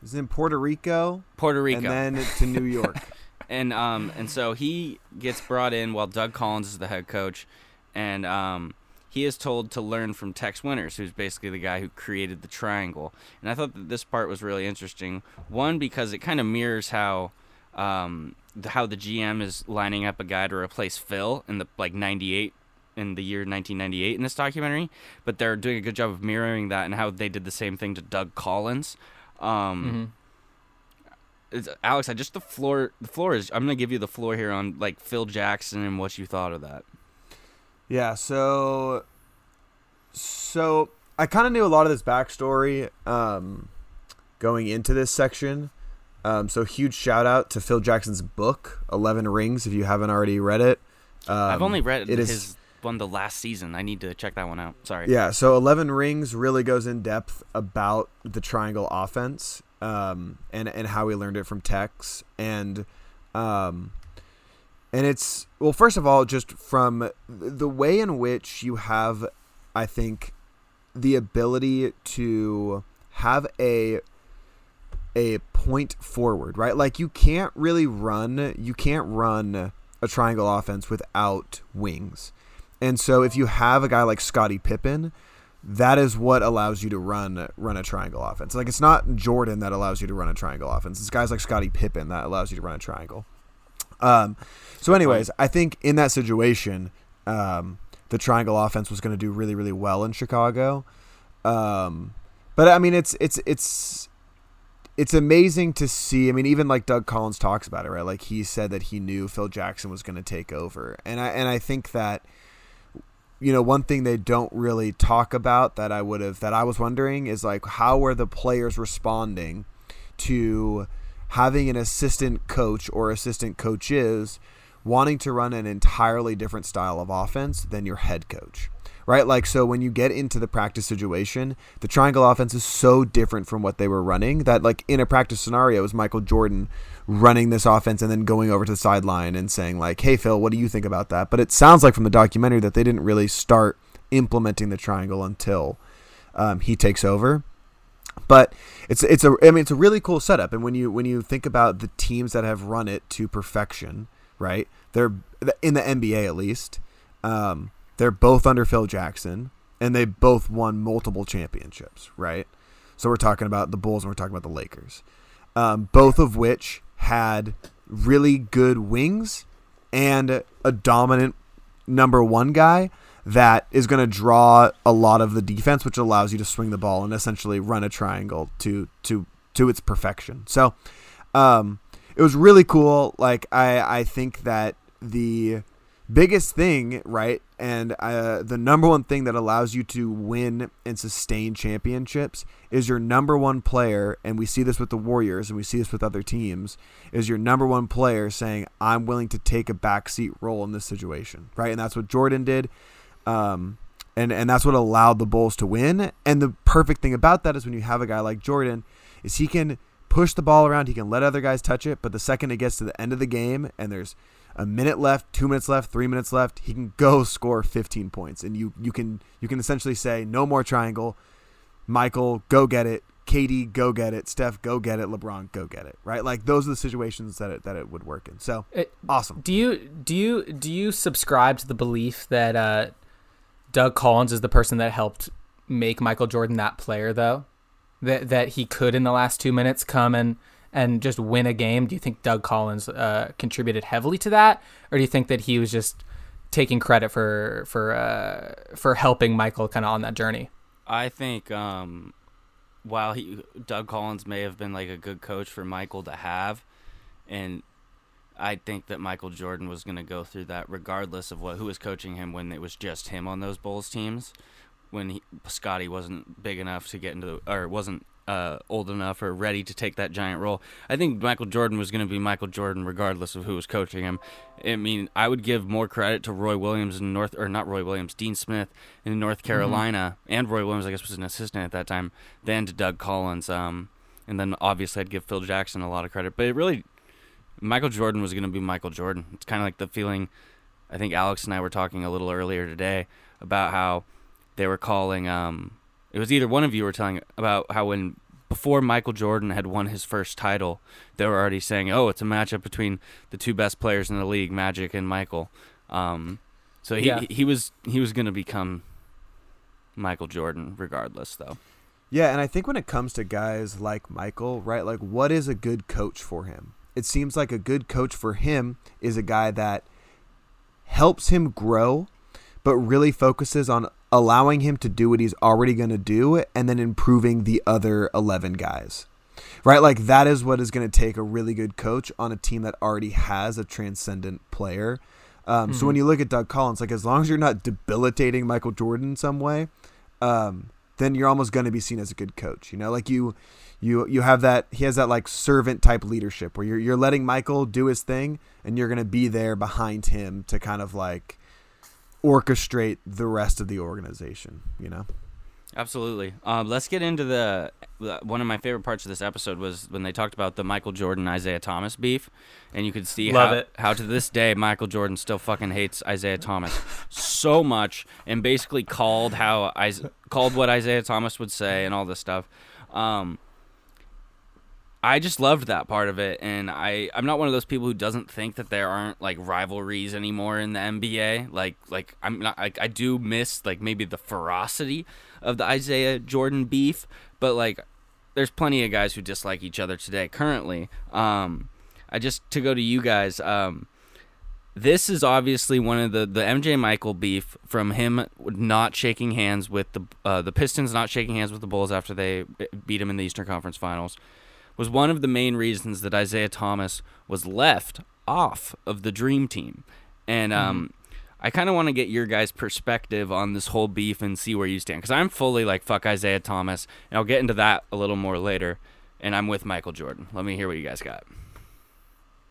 He's in Puerto Rico, Puerto Rico. and then to New York. and um and so he gets brought in while Doug Collins is the head coach, and um he is told to learn from Tex Winters, who's basically the guy who created the triangle. And I thought that this part was really interesting. One because it kind of mirrors how um, how the GM is lining up a guy to replace Phil in the like 98 in the year 1998 in this documentary, but they're doing a good job of mirroring that and how they did the same thing to Doug Collins. Um, it's- Alex, I just the floor. The floor is. I'm gonna give you the floor here on like Phil Jackson and what you thought of that. Yeah, so so I kind of knew a lot of this backstory um, going into this section. Um, so huge shout out to Phil Jackson's book, Eleven Rings. If you haven't already read it, um, I've only read it is- one the last season. I need to check that one out. Sorry. Yeah, so Eleven Rings really goes in depth about the triangle offense um, and and how we learned it from Tex and um, and it's well, first of all, just from the way in which you have, I think, the ability to have a a point forward, right? Like you can't really run, you can't run a triangle offense without wings. And so if you have a guy like Scottie Pippen, that is what allows you to run run a triangle offense. Like it's not Jordan that allows you to run a triangle offense. It's guys like Scottie Pippen that allows you to run a triangle. Um, so, anyways, I think in that situation, um, the triangle offense was going to do really, really well in Chicago. Um, but I mean, it's it's it's it's amazing to see. I mean, even like Doug Collins talks about it, right? Like he said that he knew Phil Jackson was going to take over, and I and I think that you know one thing they don't really talk about that I would have that I was wondering is like how are the players responding to having an assistant coach or assistant coaches wanting to run an entirely different style of offense than your head coach. Right? Like so when you get into the practice situation, the triangle offense is so different from what they were running that like in a practice scenario it was Michael Jordan running this offense and then going over to the sideline and saying like, "Hey Phil, what do you think about that?" But it sounds like from the documentary that they didn't really start implementing the triangle until um, he takes over but it's it's a I mean it's a really cool setup and when you when you think about the teams that have run it to perfection right they're in the NBA at least um, they're both under Phil Jackson and they both won multiple championships right so we're talking about the Bulls and we're talking about the Lakers um, both of which had really good wings and a dominant number one guy that is going to draw a lot of the defense, which allows you to swing the ball and essentially run a triangle to to to its perfection. So, um, it was really cool. Like I I think that the biggest thing, right, and uh, the number one thing that allows you to win and sustain championships is your number one player, and we see this with the Warriors, and we see this with other teams, is your number one player saying, "I'm willing to take a backseat role in this situation," right, and that's what Jordan did. Um, and and that's what allowed the Bulls to win. And the perfect thing about that is when you have a guy like Jordan, is he can push the ball around, he can let other guys touch it, but the second it gets to the end of the game and there's a minute left, two minutes left, three minutes left, he can go score 15 points, and you you can you can essentially say no more triangle. Michael, go get it. KD, go get it. Steph, go get it. LeBron, go get it. Right? Like those are the situations that it, that it would work in. So It- awesome. Do you do you do you subscribe to the belief that uh, Doug Collins is the person that helped make Michael Jordan that player, though? That that he could in the last two minutes come and and just win a game. Do you think Doug Collins uh, contributed heavily to that, or do you think that he was just taking credit for for uh, for helping Michael kind of on that journey? I think um, while he Doug Collins may have been like a good coach for Michael to have, and I think that Michael Jordan was going to go through that regardless of what who was coaching him when it was just him on those Bulls teams. When he, Scotty wasn't big enough to get into the, or wasn't uh, old enough or ready to take that giant role. I think Michael Jordan was going to be Michael Jordan regardless of who was coaching him. I mean, I would give more credit to Roy Williams in North, or not Roy Williams, Dean Smith in North Carolina, and Roy Williams, I guess, was an assistant at that time, than to Doug Collins. Um, and then obviously I'd give Phil Jackson a lot of credit, but it really, Michael Jordan was going to be Michael Jordan. It's kind of like the feeling. I think Alex and I were talking a little earlier today about how they were calling. Um, it was either one of you were telling about how when before Michael Jordan had won his first title, they were already saying, "Oh, it's a matchup between the two best players in the league, Magic and Michael." Um, so he Yeah. he was he was going to become Michael Jordan, regardless, though. Yeah, and I think when it comes to guys like Michael, right, like what is a good coach for him? It seems like a good coach for him is a guy that helps him grow, but really focuses on allowing him to do what he's already going to do and then improving the other 11 guys. Right? Like that is what is going to take a really good coach on a team that already has a transcendent player. Um, mm-hmm. So when you look at Doug Collins, like as long as you're not debilitating Michael Jordan in some way, um, then you're almost going to be seen as a good coach. You know, like you, you, you have that. He has that like servant type leadership where you're you're letting Michael do his thing, and you're going to be there behind him to kind of like orchestrate the rest of the organization. You know. Absolutely. Um, let's get into the one of my favorite parts of this episode was when they talked about the Michael Jordan Isiah Thomas beef, and you could see Love how it. how to this day Michael Jordan still fucking hates Isiah Thomas so much, and basically called how I called what Isiah Thomas would say and all this stuff. Um, I just loved that part of it, and I I'm not one of those people who doesn't think that there aren't like rivalries anymore in the NBA. Like like I'm not I, I do miss like maybe the ferocity of the Isiah Jordan beef, but like there's plenty of guys who dislike each other today currently. Um, I just to go to you guys. Um, this is obviously one of the the MJ Michael beef from him not shaking hands with the uh, the Pistons, not shaking hands with the Bulls after they beat him in the Eastern Conference Finals was one of the main reasons that Isiah Thomas was left off of the Dream Team. And um, mm-hmm. I kind of want to get your guys' perspective on this whole beef and see where you stand. Because I'm fully like, fuck Isiah Thomas. And I'll get into that a little more later. And I'm with Michael Jordan. Let me hear what you guys got.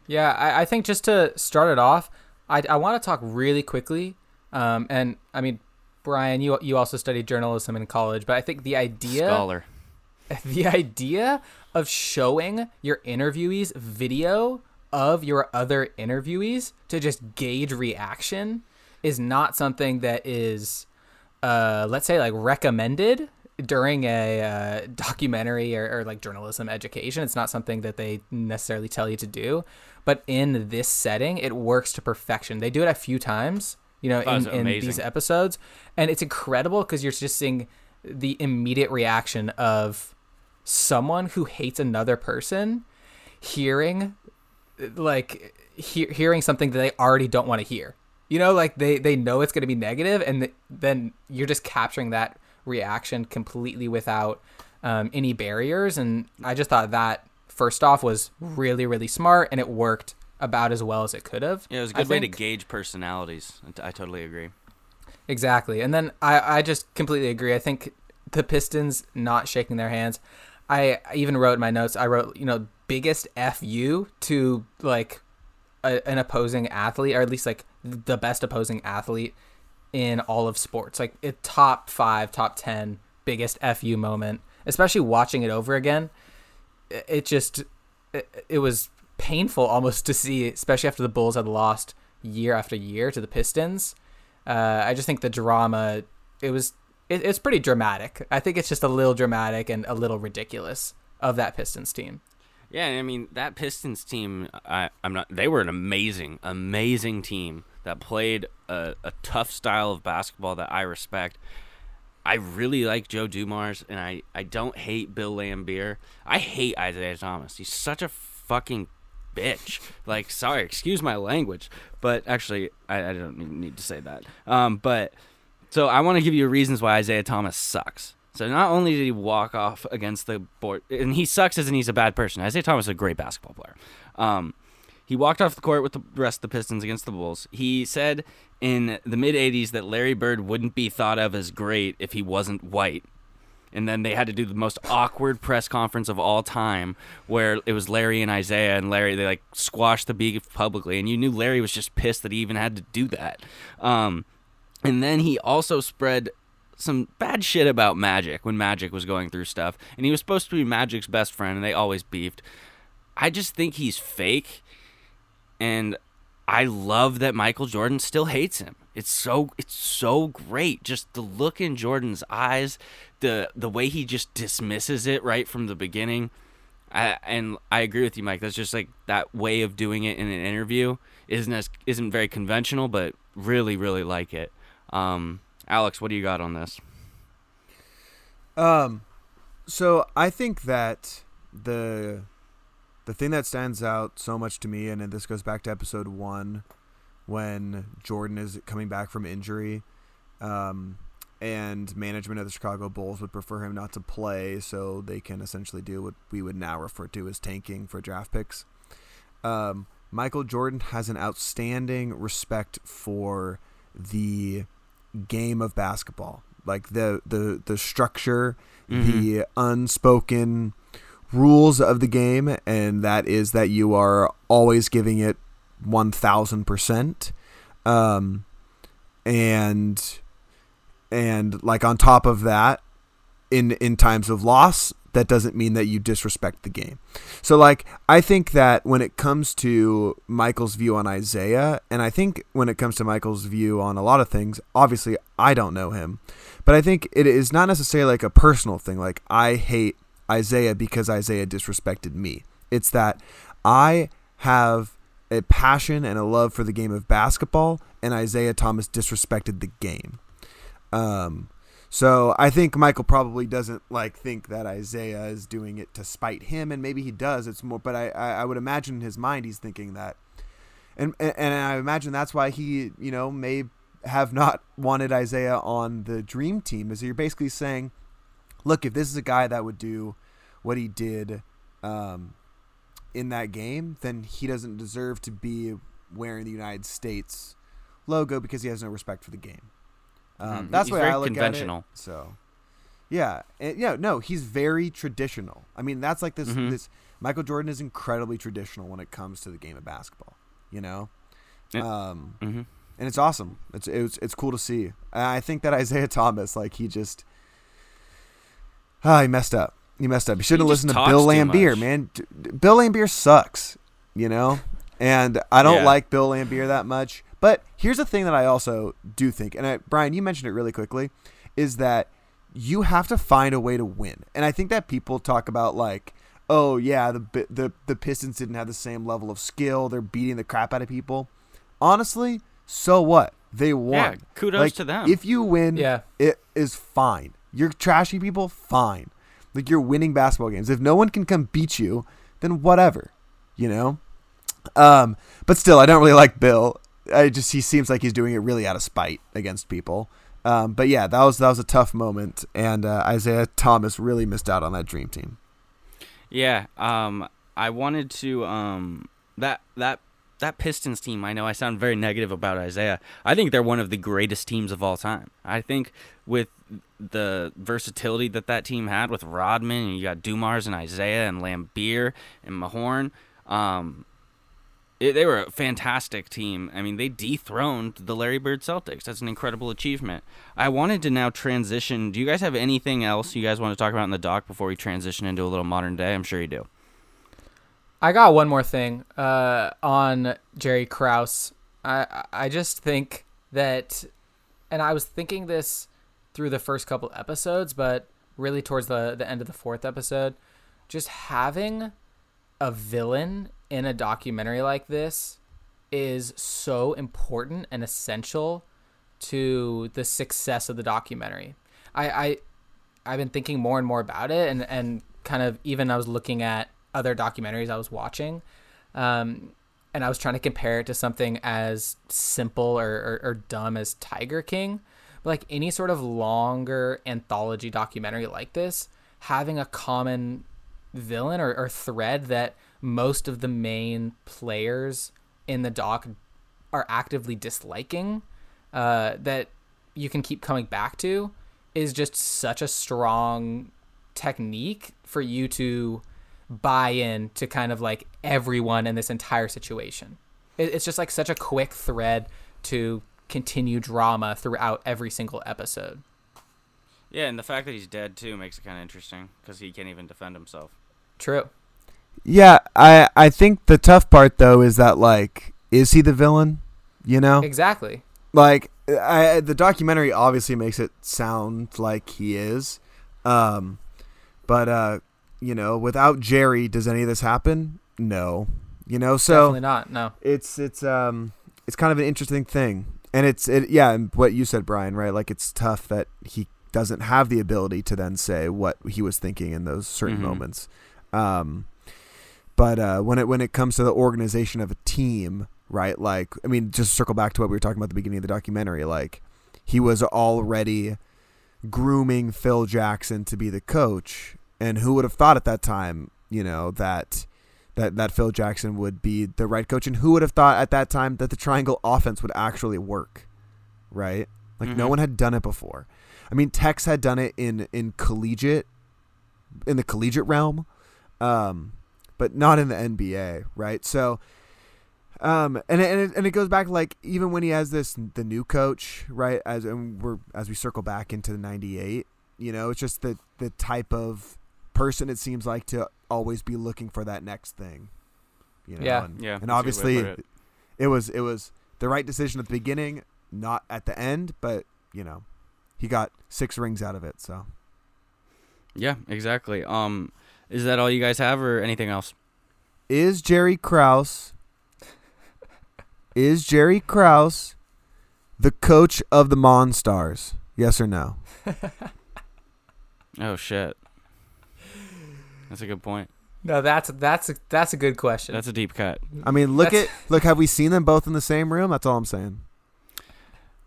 Yeah, I, I think just to start it off, I, I want to talk really quickly. Um, and I mean, Brian, you you also studied journalism in college, but I think the idea scholar, the idea of showing your interviewees video of your other interviewees to just gauge reaction is not something that is uh, let's say like recommended during a uh, documentary or, or, like journalism education. It's not something that they necessarily tell you to do. But in this setting it works to perfection. They do it a few times you know in, in these episodes. And it's incredible because you're just seeing the immediate reaction of someone who hates another person hearing like he- hearing something that they already don't want to hear. You know like they they know it's going to be negative and th- then you're just capturing that reaction completely without um, any barriers. And i just thought that first off was really really smart and it worked about as well as it could have. Yeah it was a good I way think. to gauge personalities. I totally agree. Exactly. And then i i just completely agree. I think the pistons not shaking their hands I even wrote in my notes. I wrote, you know, biggest fu to like a, an opposing athlete, or at least like the best opposing athlete in all of sports. Like it top five, top ten biggest fu moment. Especially watching it over again, it, it just it, it was painful almost to see, especially after the Bulls had lost year after year to the Pistons. Uh, I just think the drama it was it, it's pretty dramatic. I think it's just a little dramatic and a little ridiculous of that Pistons team. Yeah, I mean that Pistons team. I, I'm not. They were an amazing, amazing team that played a, a tough style of basketball that I respect. I really like Joe Dumars, and I, I don't hate Bill Laimbeer. I hate Isiah Thomas. He's such a fucking bitch. Like, sorry, excuse my language, but actually, I, I don't need to say that. Um, but so I want to give you reasons why Isiah Thomas sucks. So not only did he walk off against the board, and he sucks as in he's a bad person. Isiah Thomas is a great basketball player. Um, he walked off the court with the rest of the Pistons against the Bulls. He said in the mid 80s that Larry Bird wouldn't be thought of as great if he wasn't white. And then they had to do the most awkward press conference of all time where it was Larry and Isiah, and Larry, they like squashed the beef publicly. And you knew Larry was just pissed that he even had to do that. Um, and then he also spread some bad shit about Magic when Magic was going through stuff. And he was supposed to be Magic's best friend, and they always beefed. I just think he's fake. And I love that Michael Jordan still hates him. It's so it's so great. Just the look in Jordan's eyes, the the way he just dismisses it right from the beginning. I, and I agree with you, Mike. That's just like that way of doing it in an interview isn't as isn't very conventional, but really really like it. Um, Alex, what do you got on this? Um, so I think that the the thing that stands out so much to me, and this goes back to episode one, when Jordan is coming back from injury, um, and management of the Chicago Bulls would prefer him not to play, so they can essentially do what we would now refer to as tanking for draft picks. Um, Michael Jordan has an outstanding respect for the game of basketball, like the the the structure, mm-hmm. the unspoken rules of the game, and that is that you are always giving it one thousand percent, um, and and like on top of that, in in times of loss, that doesn't mean that you disrespect the game. So, like, I think that when it comes to Michael's view on Isiah, and I think when it comes to Michael's view on a lot of things, obviously I don't know him, but I think it is not necessarily like a personal thing. Like, I hate Isiah because Isiah disrespected me. It's that I have a passion and a love for the game of basketball, and Isiah Thomas disrespected the game. Um, so I think Michael probably doesn't like think that Isiah is doing it to spite him, and maybe he does. It's more, but I, I would imagine in his mind he's thinking that, and and I imagine that's why he you know may have not wanted Isiah on the dream team. Is you're basically saying, look, if this is a guy that would do what he did um, in that game, then he doesn't deserve to be wearing the United States logo because he has no respect for the game. Um, mm, that's why I look conventional. at it. So, yeah, and, yeah, no, he's very traditional. I mean, that's like this. Mm-hmm. This Michael Jordan is incredibly traditional when it comes to the game of basketball. You know, um, mm-hmm. and it's awesome. It's it's it's cool to see. I think that Isiah Thomas, like he just, ah, he messed up. He messed up. He shouldn't have listened to Bill Laimbeer, man. Bill Laimbeer sucks. You know, and I don't yeah. like Bill Laimbeer that much. But here's the thing that I also do think, and I, Brian, you mentioned it really quickly, is that you have to find a way to win. And I think that people talk about like, oh yeah, the the the Pistons didn't have the same level of skill. They're beating the crap out of people. Honestly, so what? They won. Yeah, kudos like, to them. If you win, yeah. it is fine. You're trashing people, fine. Like you're winning basketball games. If no one can come beat you, then whatever. You know? Um, but still, I don't really like Bill. I just he seems like he's doing it really out of spite against people. Um, but yeah, that was that was a tough moment, and uh, Isiah Thomas really missed out on that dream team. Yeah, um, I wanted to um, that that that Pistons team. I know I sound very negative about Isiah. I think they're one of the greatest teams of all time. I think with the versatility that that team had with Rodman, and you got Dumars and Isiah and Laimbeer and Mahorn. Um, it, they were a fantastic team. I mean, they dethroned the Larry Bird Celtics. That's an incredible achievement. I wanted to now transition. Do you guys have anything else you guys want to talk about in the doc before we transition into a little modern day? I'm sure you do. I got one more thing uh, on Jerry Krause. I I just think that, and I was thinking this through the first couple episodes, but really towards the the end of the fourth episode, just having a villain in a documentary like this is so important and essential to the success of the documentary. I, I I've been thinking more and more about it and, and kind of even I was looking at other documentaries I was watching. Um, and I was trying to compare it to something as simple or, or, or dumb as Tiger King. But like any sort of longer anthology documentary like this, having a common villain or, or thread that most of the main players in the doc are actively disliking uh, that you can keep coming back to is just such a strong technique for you to buy in to kind of like everyone in this entire situation. It's just like such a quick thread to continue drama throughout every single episode. Yeah, and the fact that he's dead too makes it kind of interesting because he can't even defend himself. True. Yeah, I I think the tough part though is that like is he the villain? You know? Exactly. Like I the documentary obviously makes it sound like he is. Um but uh you know, without Jerry does any of this happen? No. You know, so Definitely not. No. It's it's um it's kind of an interesting thing. And it's it yeah, and what you said Brian, right? Like it's tough that he doesn't have the ability to then say what he was thinking in those certain Mhm. moments. Um, but uh, when it when it comes to the organization of a team, right? Like, I mean, just circle back to what we were talking about at the beginning of the documentary. Like, he was already grooming Phil Jackson to be the coach, and who would have thought at that time, you know, that that that Phil Jackson would be the right coach, and who would have thought at that time that the triangle offense would actually work, right? Like, no Mhm. one had done it before. I mean, Tex had done it in in collegiate, in the collegiate realm, um, but not in the NBA, right? So, um, and it, and it, and it goes back like even when he has this the new coach, right? As and we're as we circle back into the '98, you know, it's just the the type of person it seems like to always be looking for that next thing, you know. Yeah. and, Yeah, and that's a good way to obviously, it. it. was it was the right decision at the beginning, not at the end, but you know, he got six rings out of it, so. Yeah, exactly. Um, is that all you guys have, or anything else? is Jerry Krause is Jerry Krause the coach of the Monstars? Yes or no? Oh shit, that's a good point. No, that's that's a, that's a good question. That's a deep cut. I mean, look That's- at look. Have we seen them both in the same room? That's all I'm saying.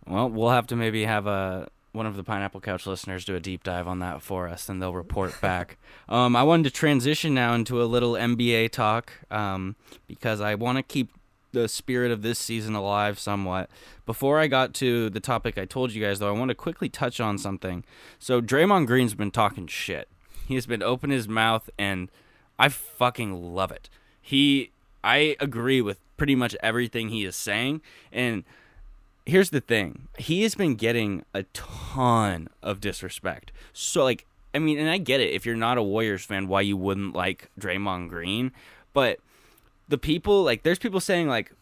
Well, we'll have to maybe have a one of the Pineapple Couch listeners do a deep dive on that for us, and they'll report back. um, I wanted to transition now into a little NBA talk um, because I want to keep the spirit of this season alive somewhat. Before I got to the topic I told you guys, though, I want to quickly touch on something. So Draymond Green's been talking shit. He has been opening his mouth, and I fucking love it. He, I agree with pretty much everything he is saying, and here's the thing. He has been getting a ton of disrespect. So like i mean and i get it. If you're not a warriors fan why you wouldn't like draymond green? But the people like there's people saying like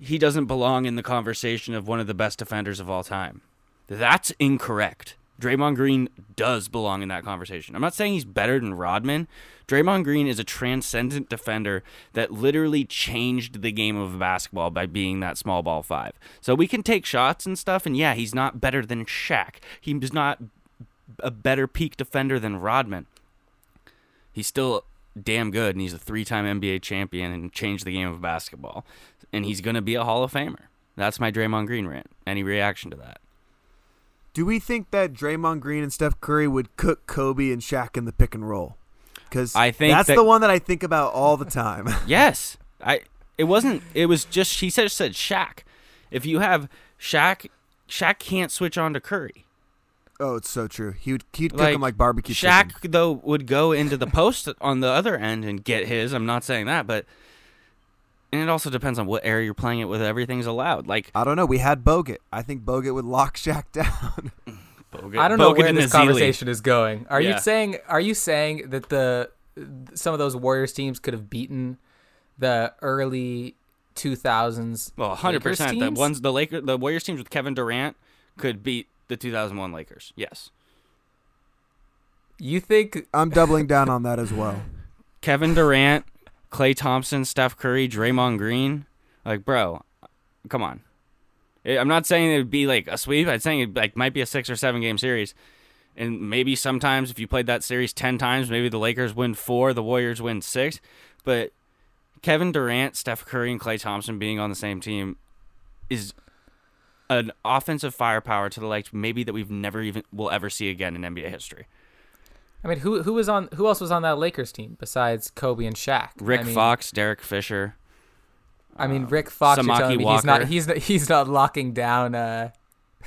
he doesn't belong in the conversation of one of the best defenders of all time. That's incorrect Draymond Green does belong in that conversation. I'm not saying he's better than Rodman. Draymond Green is a transcendent defender that literally changed the game of basketball by being that small ball five. So we can take shots and stuff, and yeah, he's not better than Shaq. He's not a better peak defender than Rodman. He's still damn good, and he's a three-time NBA champion and changed the game of basketball. And he's gonna be a Hall of Famer. That's my Draymond Green rant. Any reaction to that? Do we think that Draymond Green and Steph Curry would cook Kobe and Shaq in the pick and roll? Because I think that's that- the one that I think about all the time. Yes, I. It wasn't. It was just. She said said Shaq. If you have Shaq, Shaq can't switch on to Curry. oh, it's so true. He would he'd cook Like, him like barbecue Shaq chicken. though would go into the post on the other end and get his. I'm not saying that, but and it also depends on what area you're playing it with. Everything's allowed. Like I don't know. We had Bogut. I think Bogut would lock Shaq down. Bogut, I don't know Bogut where this Azili. conversation is going. Are Yeah. you saying are you saying that the some of those Warriors teams could have beaten the early 2000s Well, 100 percent. The ones the Laker the Warriors teams with Kevin Durant could beat the 2001 Lakers. Yes. You think I'm doubling down on that as well. Kevin Durant, Klay Thompson, Steph Curry, Draymond Green. Like, bro, come on. I'm not saying it would be like a sweep. I'm saying it like might be a six or seven game series, and maybe sometimes if you played that series ten times, maybe the Lakers win four, the Warriors win six. But Kevin Durant, Steph Curry, and Klay Thompson being on the same team is an offensive firepower to the like maybe that we've never even will ever see again in NBA history. I mean who who was on who else was on that Lakers team besides Kobe and Shaq? Rick I mean, Fox, Derek Fisher. I mean Rick Fox you're Samaki me he's not he's not, he's not locking down uh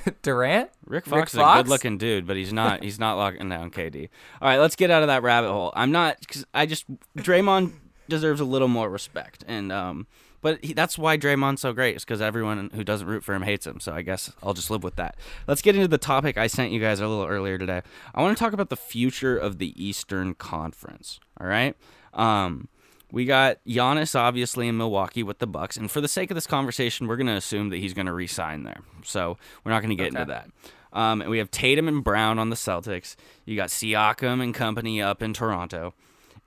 Durant? Rick Rick Fox is a good-looking dude, but he's not. He's not locking down KD. All right, let's get out of that rabbit hole. I'm not because I just Draymond deserves a little more respect, and um, but he, that's why Draymond's so great. Is because everyone who doesn't root for him hates him. So I guess I'll just live with that. Let's get into the topic I sent you guys a little earlier today. I want to talk about the future of the Eastern Conference. All right. Um, we got Giannis obviously in Milwaukee with the Bucks, and for the sake of this conversation, we're going to assume that he's going to re-sign there. So we're not going to get into that. Um, and we have Tatum and Brown on the Celtics. You got Siakam and company up in Toronto,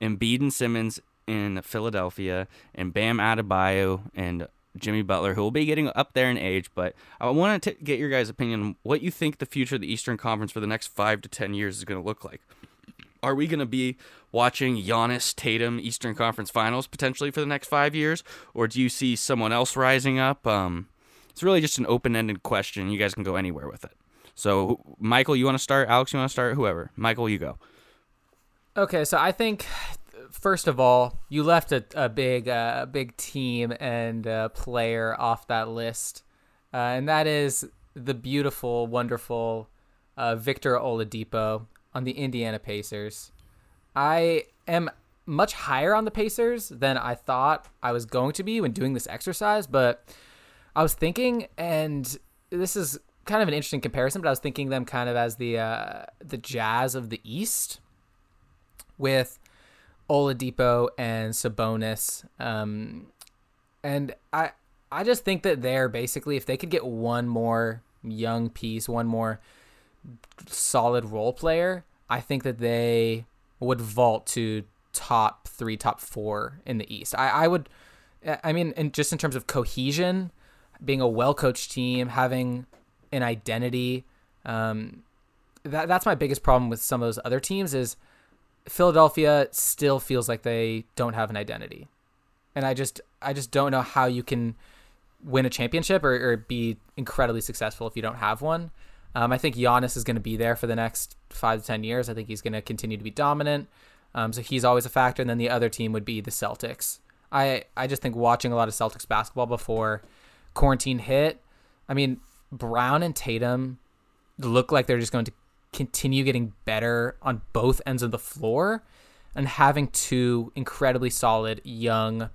Embiid and Simmons in Philadelphia, and Bam Adebayo and Jimmy Butler, who will be getting up there in age. But I want to get your guys' opinion on what you think the future of the Eastern Conference for the next five to ten years is going to look like. Are we going to be watching Giannis Tatum Eastern Conference Finals potentially for the next five years, or do you see someone else rising up? Um, it's really just an open-ended question. You guys can go anywhere with it. So, Michael, you want to start? Alex, you want to start? Whoever. Michael, you go. Okay, so I think first of all, you left a, a big uh, big team and uh, player off that list, uh, and that is the beautiful, wonderful uh, Victor Oladipo on the Indiana Pacers. I am much higher on the Pacers than I thought I was going to be when doing this exercise, but I was thinking, and this is kind of an interesting comparison, but I was thinking them kind of as the uh, the Jazz of the East, with Oladipo and Sabonis, um, and I I just think that they're basically if they could get one more young piece, one more solid role player, I think that they would vault to top three, top four in the East. I, I would, I mean, and just in terms of cohesion, being a well coached team, having an identity, um, that that's my biggest problem with some of those other teams is Philadelphia still feels like they don't have an identity, and I just I just don't know how you can win a championship or, or be incredibly successful if you don't have one. Um, I think Giannis is going to be there for the next five to ten years. I think he's going to continue to be dominant. Um, so he's always a factor. And then the other team would be the Celtics. I I just think watching a lot of Celtics basketball before quarantine hit. I mean, Brown and Tatum look like they're just going to continue getting better on both ends of the floor, and having two incredibly solid young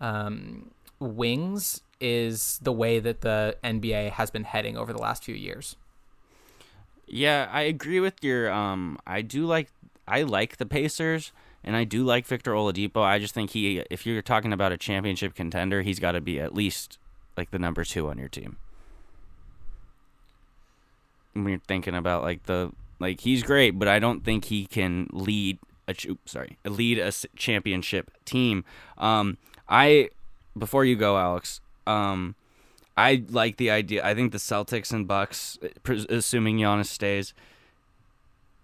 um, wings is the way that the NBA has been heading over the last few years. Yeah, I agree with your. Um, I do like I like the Pacers, and I do like Victor Oladipo. I just think he, if you're talking about a championship contender, he's got to be at least like the number two on your team. When you're thinking about like the like he's great, but I don't think he can lead a oops, sorry lead a championship team. Um, I before you go, Alex. Um, I like the idea. I think the Celtics and Bucks, assuming Giannis stays,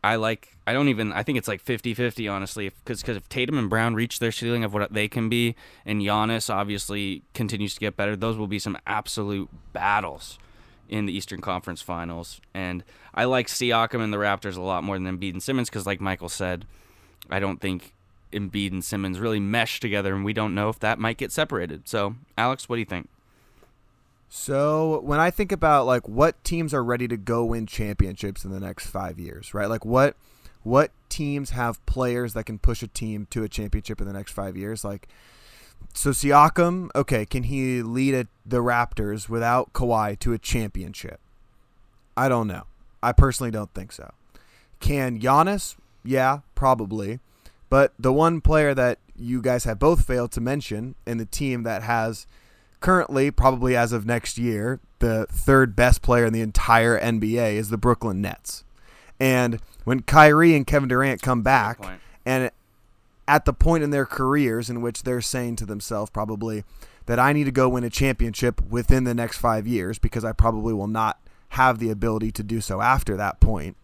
I like. I don't even. I think it's like 50-50, honestly, because because if Tatum and Brown reach their ceiling of what they can be, and Giannis obviously continues to get better, those will be some absolute battles in the Eastern Conference Finals. And I like Siakam and the Raptors a lot more than Embiid and Simmons because, like Michael said, I don't think Embiid and Simmons really mesh together, and we don't know if that might get separated. So, Alex, what do you think? So when I think about like what teams are ready to go win championships in the next five years, right? Like what what teams have players that can push a team to a championship in the next five years? Like so Siakam, okay, can he lead a, the Raptors without Kawhi to a championship? I don't know. I personally don't think so. Can Giannis? Yeah, probably. But the one player that you guys have both failed to mention in the team that has currently, probably as of next year, the third best player in the entire NBA is the Brooklyn Nets. And when Kyrie and Kevin Durant come back, and at the point in their careers in which they're saying to themselves, probably, that I need to go win a championship within the next five years because I probably will not have the ability to do so after that point.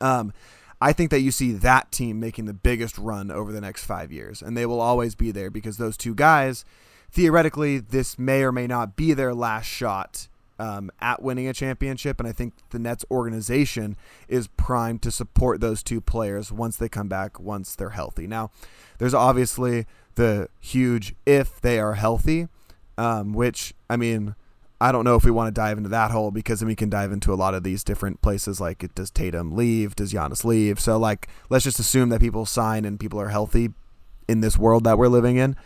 Um, I think that you see that team making the biggest run over the next five years, and they will always be there because those two guys theoretically, this may or may not be their last shot um, at winning a championship. And I think the Nets organization is primed to support those two players once they come back, once they're healthy. Now, there's obviously the huge if they are healthy, um, which, I mean, I don't know if we want to dive into that hole because then we can dive into a lot of these different places. Like, does Tatum leave? Does Giannis leave? So, like, let's just assume that people sign and people are healthy in this world that we're living in.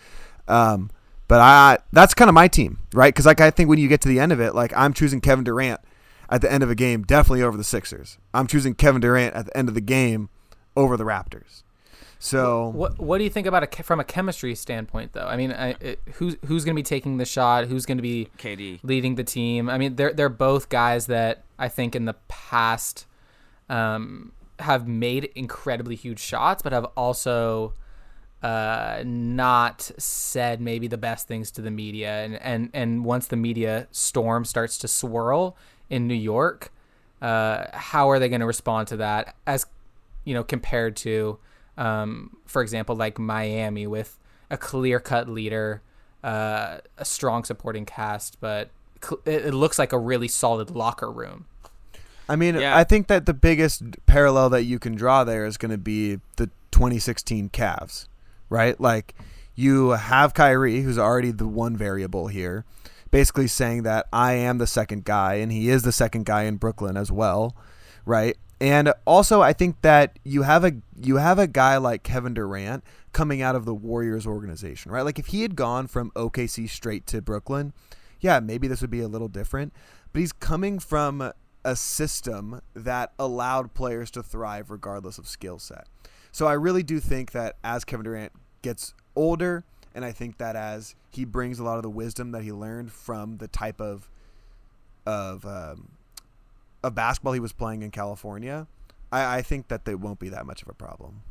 Um, but I that's kind of my team, right? Because like I think when you get to the end of it, like I'm choosing Kevin Durant at the end of a game, definitely over the Sixers. I'm choosing Kevin Durant at the end of the game over the Raptors. So what what do you think about a from a chemistry standpoint though? I mean, I, it, who's who's going to be taking the shot? Who's going to be KD leading the team? I mean, they're they're both guys that I think in the past um, have made incredibly huge shots, but have also uh, not said maybe the best things to the media, and and and once the media storm starts to swirl in New York, uh, how are they going to respond to that? As you know, compared to, um, for example, like Miami with a clear cut leader, uh, a strong supporting cast, but cl- it, it looks like a really solid locker room. I mean, Yeah. I think that the biggest parallel that you can draw there is going to be the 2016 Cavs, right? Like, you have Kyrie, who's already the one variable here, basically saying that I am the second guy, and he is the second guy in Brooklyn as well, right? And also, I think that you have a you have a guy like Kevin Durant coming out of the Warriors organization, right? Like if he had gone from OKC straight to Brooklyn, yeah, maybe this would be a little different. But he's coming from a system that allowed players to thrive regardless of skill set. So I really do think that as Kevin Durant gets older, and I think that as he brings a lot of the wisdom that he learned from the type of of um, of basketball he was playing in California, I, I think that they won't be that much of a problem.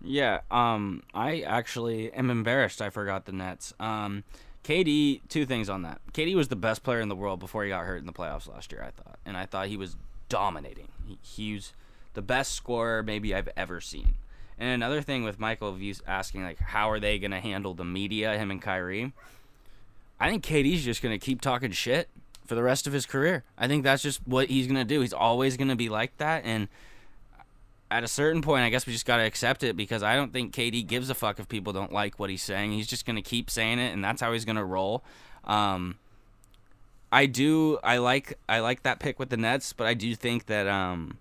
Yeah, um, I actually am embarrassed I forgot the Nets. Um, KD, two things on that. KD was the best player in the world before he got hurt in the playoffs last year, I thought. And I thought he was dominating. He, he was the best scorer maybe I've ever seen. And another thing with Michael asking, like, how are they going to handle the media, him and Kyrie? I think KD's just going to keep talking shit for the rest of his career. I think that's just what he's going to do. He's always going to be like that. And at a certain point, I guess we just got to accept it because I don't think KD gives a fuck if people don't like what he's saying. He's just going to keep saying it, and that's how he's going to roll. Um, I do. I like. I like that pick with the Nets, but I do think that um,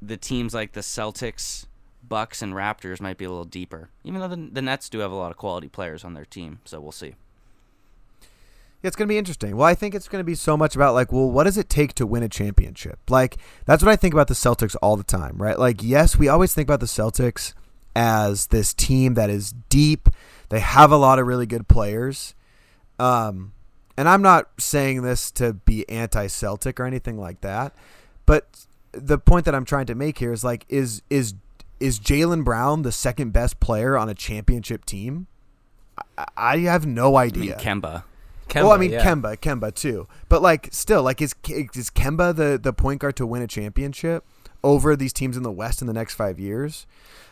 the teams like the Celtics, Bucks, and Raptors might be a little deeper. Even though the, the Nets do have a lot of quality players on their team, so we'll see. Yeah, it's going to be interesting. Well, I think it's going to be so much about like, well, what does it take to win a championship? Like, that's what I think about the Celtics all the time, right? Like, yes, we always think about the Celtics as this team that is deep. They have a lot of really good players. Um, and I'm not saying this to be anti-Celtic or anything like that, but the point that I'm trying to make here is like, is is is Jaylen Brown the second best player on a championship team? I, I have no I mean, idea. Kemba. Kemba, well, I mean yeah. Kemba, Kemba too. But like, still, like, is is Kemba the the point guard to win a championship over these teams in the West in the next five years?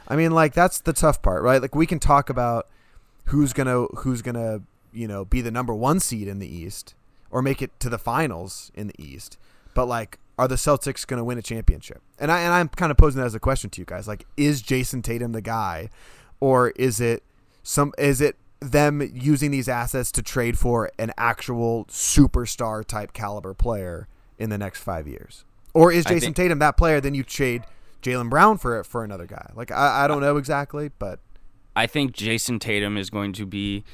I mean, like, that's the tough part, right? Like, we can talk about who's gonna who's gonna you know be the number one seed in the East or make it to the finals in the East, but like, are the Celtics gonna win a championship? And I and I'm kind of posing that as a question to you guys. Like, is Jayson Tatum the guy, or is it some? Is it them using these assets to trade for an actual superstar type caliber player in the next five years? Or is Jayson think- Tatum that player? Then you trade Jaylen Brown for for another guy. Like I, I don't uh, know exactly, but I think Jayson Tatum is going to be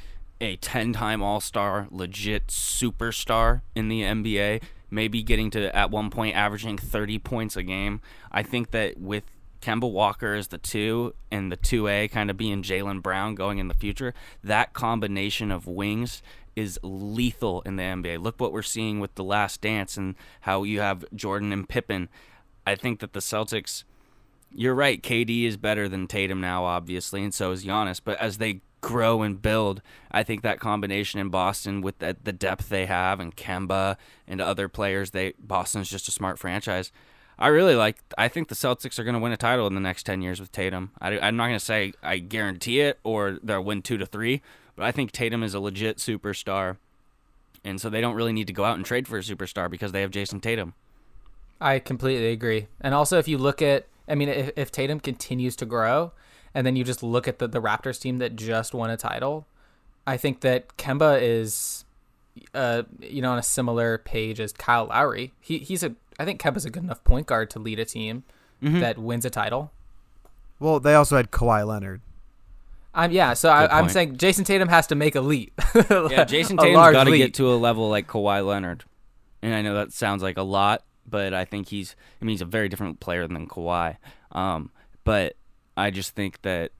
a 10 time All Star, legit superstar in the NBA, maybe getting to at one point averaging 30 points a game. I think that with Kemba Walker as the two and the 2A kind of being Jaylen Brown going in the future, that combination of wings is lethal in the NBA. Look what we're seeing with The Last Dance and how you have Jordan and Pippen. I think that the Celtics you're right. KD is better than Tatum now, obviously, and so is Giannis. But as they grow and build, I think that combination in Boston with the, the depth they have and Kemba and other players, they Boston's just a smart franchise. I really like. I think the Celtics are going to win a title in the next ten years with Tatum. I, I'm not going to say I guarantee it or they'll win two to three, but I think Tatum is a legit superstar, and so they don't really need to go out and trade for a superstar because they have Jayson Tatum. I completely agree. And also, if you look at, I mean, if, if Tatum continues to grow, and then you just look at the, the Raptors team that just won a title, I think that Kemba is, uh, you know, on a similar page as Kyle Lowry. He he's a, I think Kemba's a good enough point guard to lead a team that wins a title. well, they also had Kawhi Leonard. I'm yeah. So I, Good I'm saying Jayson Tatum has to make a leap. Yeah, Jayson A Tatum's large got to get to a level like Kawhi Leonard, and I know that sounds like a lot, but I think he's. I mean, he's a very different player than Kawhi. Um, but I just think that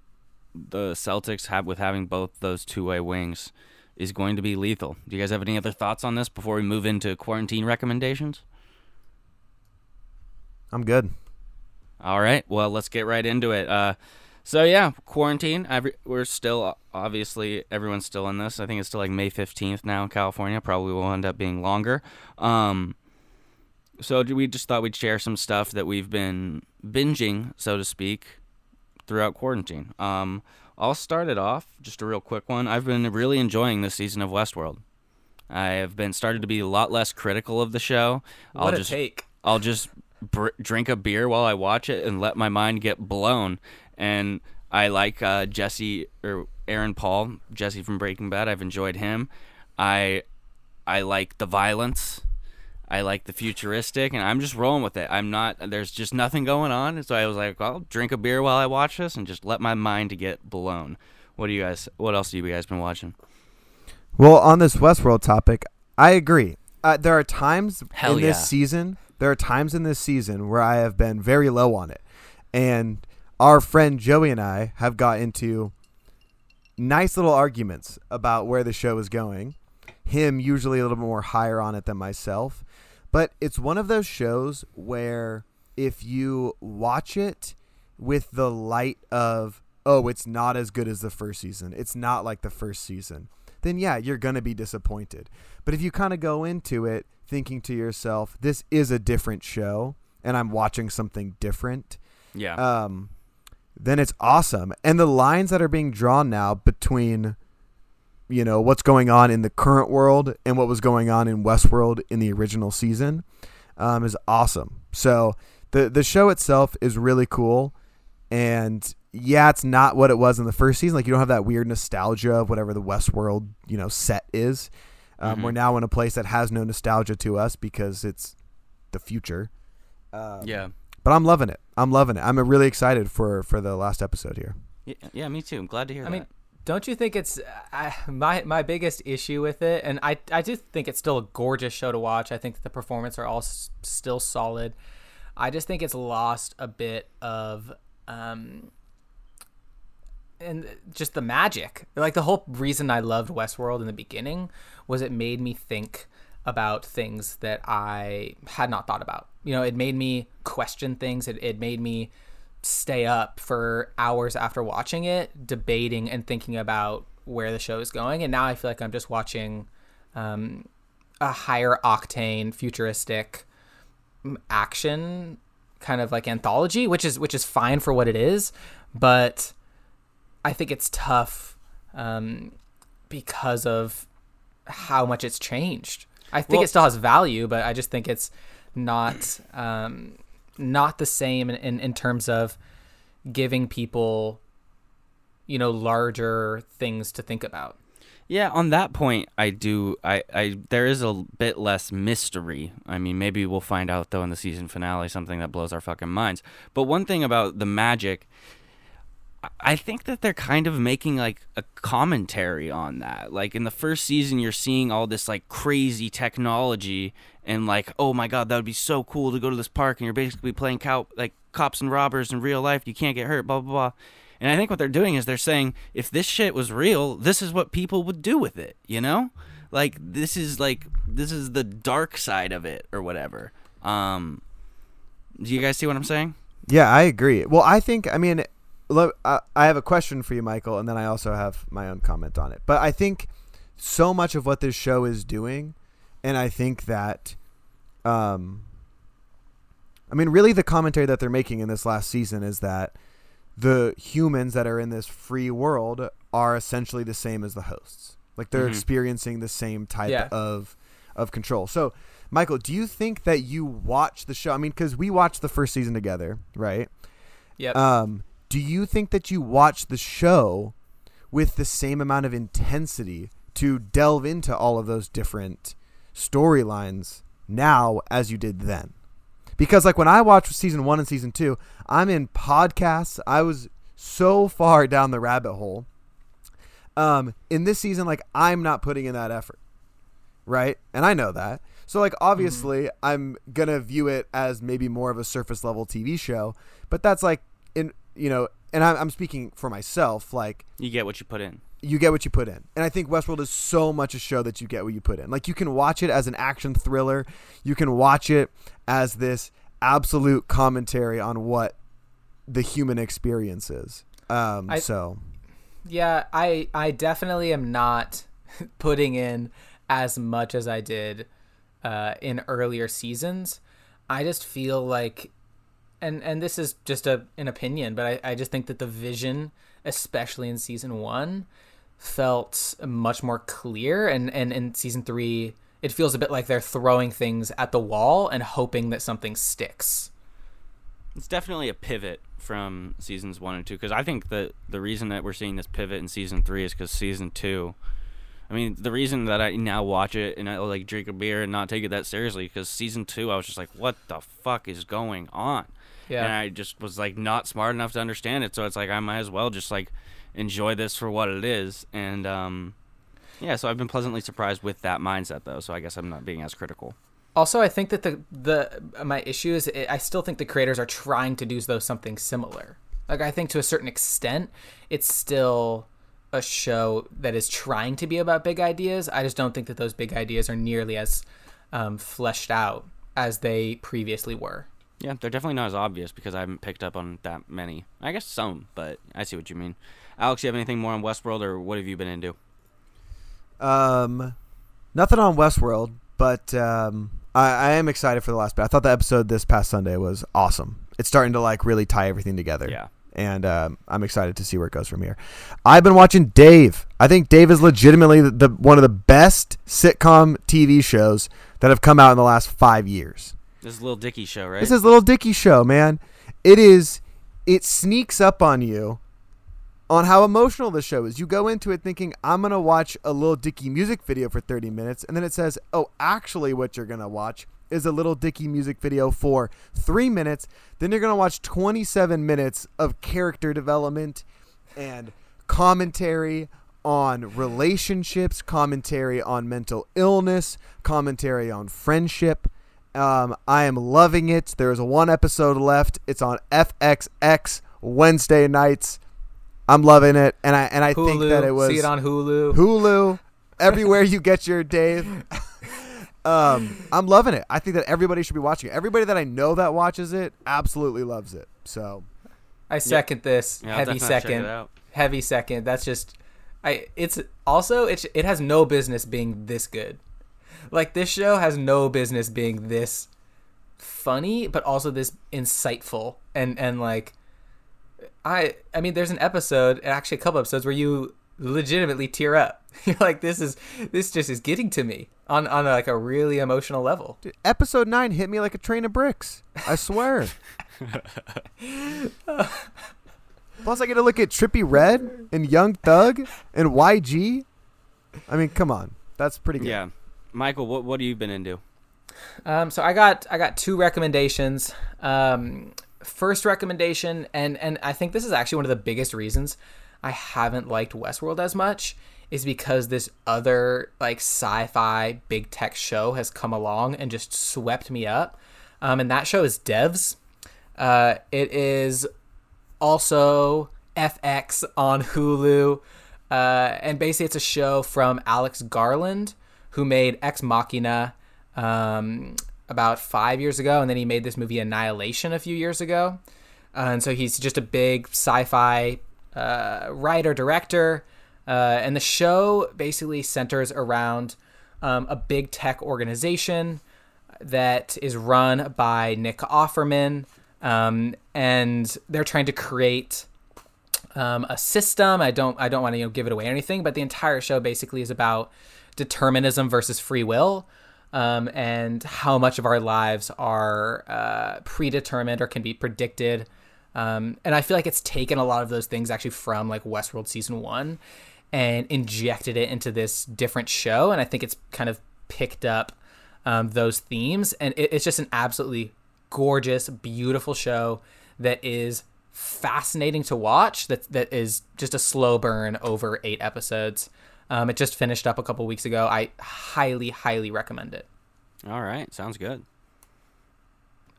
the Celtics have with having both those two-way wings is going to be lethal. Do you guys have any other thoughts on this before we move into quarantine recommendations? I'm good. All right. Well, let's get right into it. Uh, So yeah, quarantine. Every, we're still obviously everyone's still in this. I think it's still like May fifteenth now in California. Probably will end up being longer. Um, so we just thought we'd share some stuff that we've been binging, so to speak, throughout quarantine. Um, I'll start it off just a real quick one. I've been really enjoying this season of Westworld. I have been started to be a lot less critical of the show. What I'll a just take. I'll just br- drink a beer while I watch it and let my mind get blown. And I like uh, Jesse or Aaron Paul, Jesse from Breaking Bad. I've enjoyed him. I I like the violence. I like the futuristic, and I'm just rolling with it. I'm not. There's just nothing going on, so I was like, I'll drink a beer while I watch this and just let my mind get blown. What do you guys? What else have you guys been watching? Well, on this Westworld topic, I agree. Uh, there are times Hell in this season. There are times in this season where I have been very low on it, and our friend Joey and I have got into nice little arguments about where the show is going. Him usually a little bit more higher on it than myself, but it's one of those shows where if you watch it with the light of oh, it's not as good as the first season. It's not like the first season then yeah, you're going to be disappointed. But if you kind of go into it thinking to yourself, this is a different show and I'm watching something different, Yeah. um, then it's awesome. And the lines that are being drawn now between, you know, what's going on in the current world and what was going on in Westworld in the original season um, is awesome. So the the show itself is really cool, and yeah, it's not what it was in the first season. Like you don't have that weird nostalgia of whatever the Westworld you know set is. Um, Mhm. We're now in a place that has no nostalgia to us because it's the future. Um, yeah. but I'm loving it. I'm loving it. I'm really excited for for the last episode here. Yeah. Yeah. Me too. I'm glad to hear I that. mean, don't you think it's I, my my biggest issue with it? And I I do think it's still a gorgeous show to watch. I think the performance are all s- still solid. I just think it's lost a bit of um and just the magic. Like the whole reason I loved Westworld in the beginning was it made me think about things that I had not thought about. You know, it made me question things. It, it made me stay up for hours after watching it, debating and thinking about where the show is going. And now I feel like I'm just watching um, a higher octane, futuristic action kind of like anthology, which is which is fine for what it is, but I think it's tough um, because of how much it's changed. I think Well- it still has value, but I just think it's not um, not the same in, in, in terms of giving people you know larger things to think about. Yeah, on that point, I do. I, I there is a bit less mystery. I mean, maybe we'll find out though in the season finale something that blows our fucking minds. But one thing about the magic, I- I think that they're kind of making like a commentary on that. Like in the first season, you're seeing all this like crazy technology and like, oh my god, that would be so cool to go to this park and you're basically playing cow like cops and robbers in real life. You can't get hurt. Blah blah blah. And I think what they're doing is they're saying if this shit was real, this is what people would do with it, you know? Like this is like this is the dark side of it or whatever. Um do you guys see what I'm saying? Yeah, I agree. Well, I think I mean, I have a question for you, Michael, and then I also have my own comment on it. But I think so much of what this show is doing, and I think that, um, I mean, really, the commentary that they're making in this last season is that the humans that are in this free world are essentially the same as the hosts. Like they're Mhm. experiencing the same type Yeah. of of control. So, Michael, do you think that you watch the show? I mean, because we watched the first season together, right? Yep. Um, do you think that you watch the show with the same amount of intensity to delve into all of those different storylines now as you did then? Because like when I watched season one and season two, I'm in podcasts. I was so far down the rabbit hole. Um, in this season, like I'm not putting in that effort, right? And I know that. So like obviously, I'm gonna view it as maybe more of a surface level TV show, but that's like in you know, and I'm, I'm speaking for myself. Like You get what you put in. You get what you put in. And I think Westworld is so much a show that you get what you put in. Like you can watch it as an action thriller, you can watch it as this absolute commentary on what the human experience is. Um, I- so Yeah, I I definitely am not putting in as much as I did uh, in earlier seasons. I just feel like, and and this is just a an opinion, but I, I just think that the vision, especially in season one, felt much more clear, and and in season three, it feels a bit like they're throwing things at the wall and hoping that something sticks. It's definitely a pivot from seasons one and two because I think that the reason that we're seeing this pivot in season three is because season two. I mean, the reason that I now watch it and I like drink a beer and not take it that seriously because season two, I was just like, "What the fuck is going on?" Yeah. and I just was like not smart enough to understand it. So it's like I might as well just like enjoy this for what it is. And um, yeah, so I've been pleasantly surprised with that mindset though. So I guess I'm not being as critical. Also, I think that the the my issue is I still think the creators are trying to do though something similar. Like I think to a certain extent, it's still a show that is trying to be about big ideas. I just don't think that those big ideas are nearly as um, fleshed out as they previously were. Yeah, they're definitely not as obvious because I haven't picked up on that many. I guess some, but I see what you mean. Alex, you have anything more on Westworld, or what have you been into? Um, nothing on Westworld, but um, I, I am excited for the last bit. I thought the episode this past Sunday was awesome. It's starting to like really tie everything together. Yeah. And um, I'm excited to see where it goes from here. I've been watching Dave. I think Dave is legitimately the, the one of the best sitcom TV shows that have come out in the last five years. This is Little Dicky show, right? This is a Little Dicky show, man. It is. It sneaks up on you on how emotional the show is. You go into it thinking, I'm going to watch a Little Dicky music video for 30 minutes. And then it says, oh, actually, what you're going to watch is a Little Dicky music video for three minutes. Then you're going to watch 27 minutes of character development and commentary on relationships, commentary on mental illness, commentary on friendship. Um, I am loving it. There is one episode left. It's on FXX Wednesday nights. I'm loving it, and I and I Hulu, think that it was see it on Hulu. Hulu, everywhere you get your Dave. um, I'm loving it. I think that everybody should be watching it. Everybody that I know that watches it absolutely loves it. So I second this Yeah, heavy second. Heavy second. That's just I it's also it it has no business being this good. Like this show has no business being this funny but also this insightful and and like I I mean there's an episode, actually a couple episodes where you legitimately tear up. You're like this is this just is getting to me on on like a really emotional level. dude, episode nine hit me like a train of bricks. I swear. Plus, I get to look at Trippie Redd and Young Thug and YG. I mean, come on, that's pretty good. Yeah, Michael, what what have you been into? Um, so I got I got two recommendations. Um, first recommendation, and and I think this is actually one of the biggest reasons I haven't liked Westworld as much is because this other like sci-fi big tech show has come along and just swept me up. Um, and that show is Devs. Uh, it is also FX on Hulu. Uh, and basically, it's a show from Alex Garland, who made Ex Machina um, about five years ago, and then he made this movie Annihilation a few years ago. Uh, and so he's just a big sci-fi uh, writer director, uh, and the show basically centers around um, a big tech organization that is run by Nick Offerman, um, and they're trying to create um, a system. I don't I don't want to you know, give it away or anything, but the entire show basically is about determinism versus free will. Um, and how much of our lives are uh, predetermined or can be predicted. Um, and I feel like it's taken a lot of those things actually from like Westworld season one and injected it into this different show. And I think it's kind of picked up um, those themes. And it, it's just an absolutely gorgeous, beautiful show that is fascinating to watch. That that is just a slow burn over eight episodes. Um, it just finished up a couple weeks ago. I highly, highly recommend it. All right, sounds good.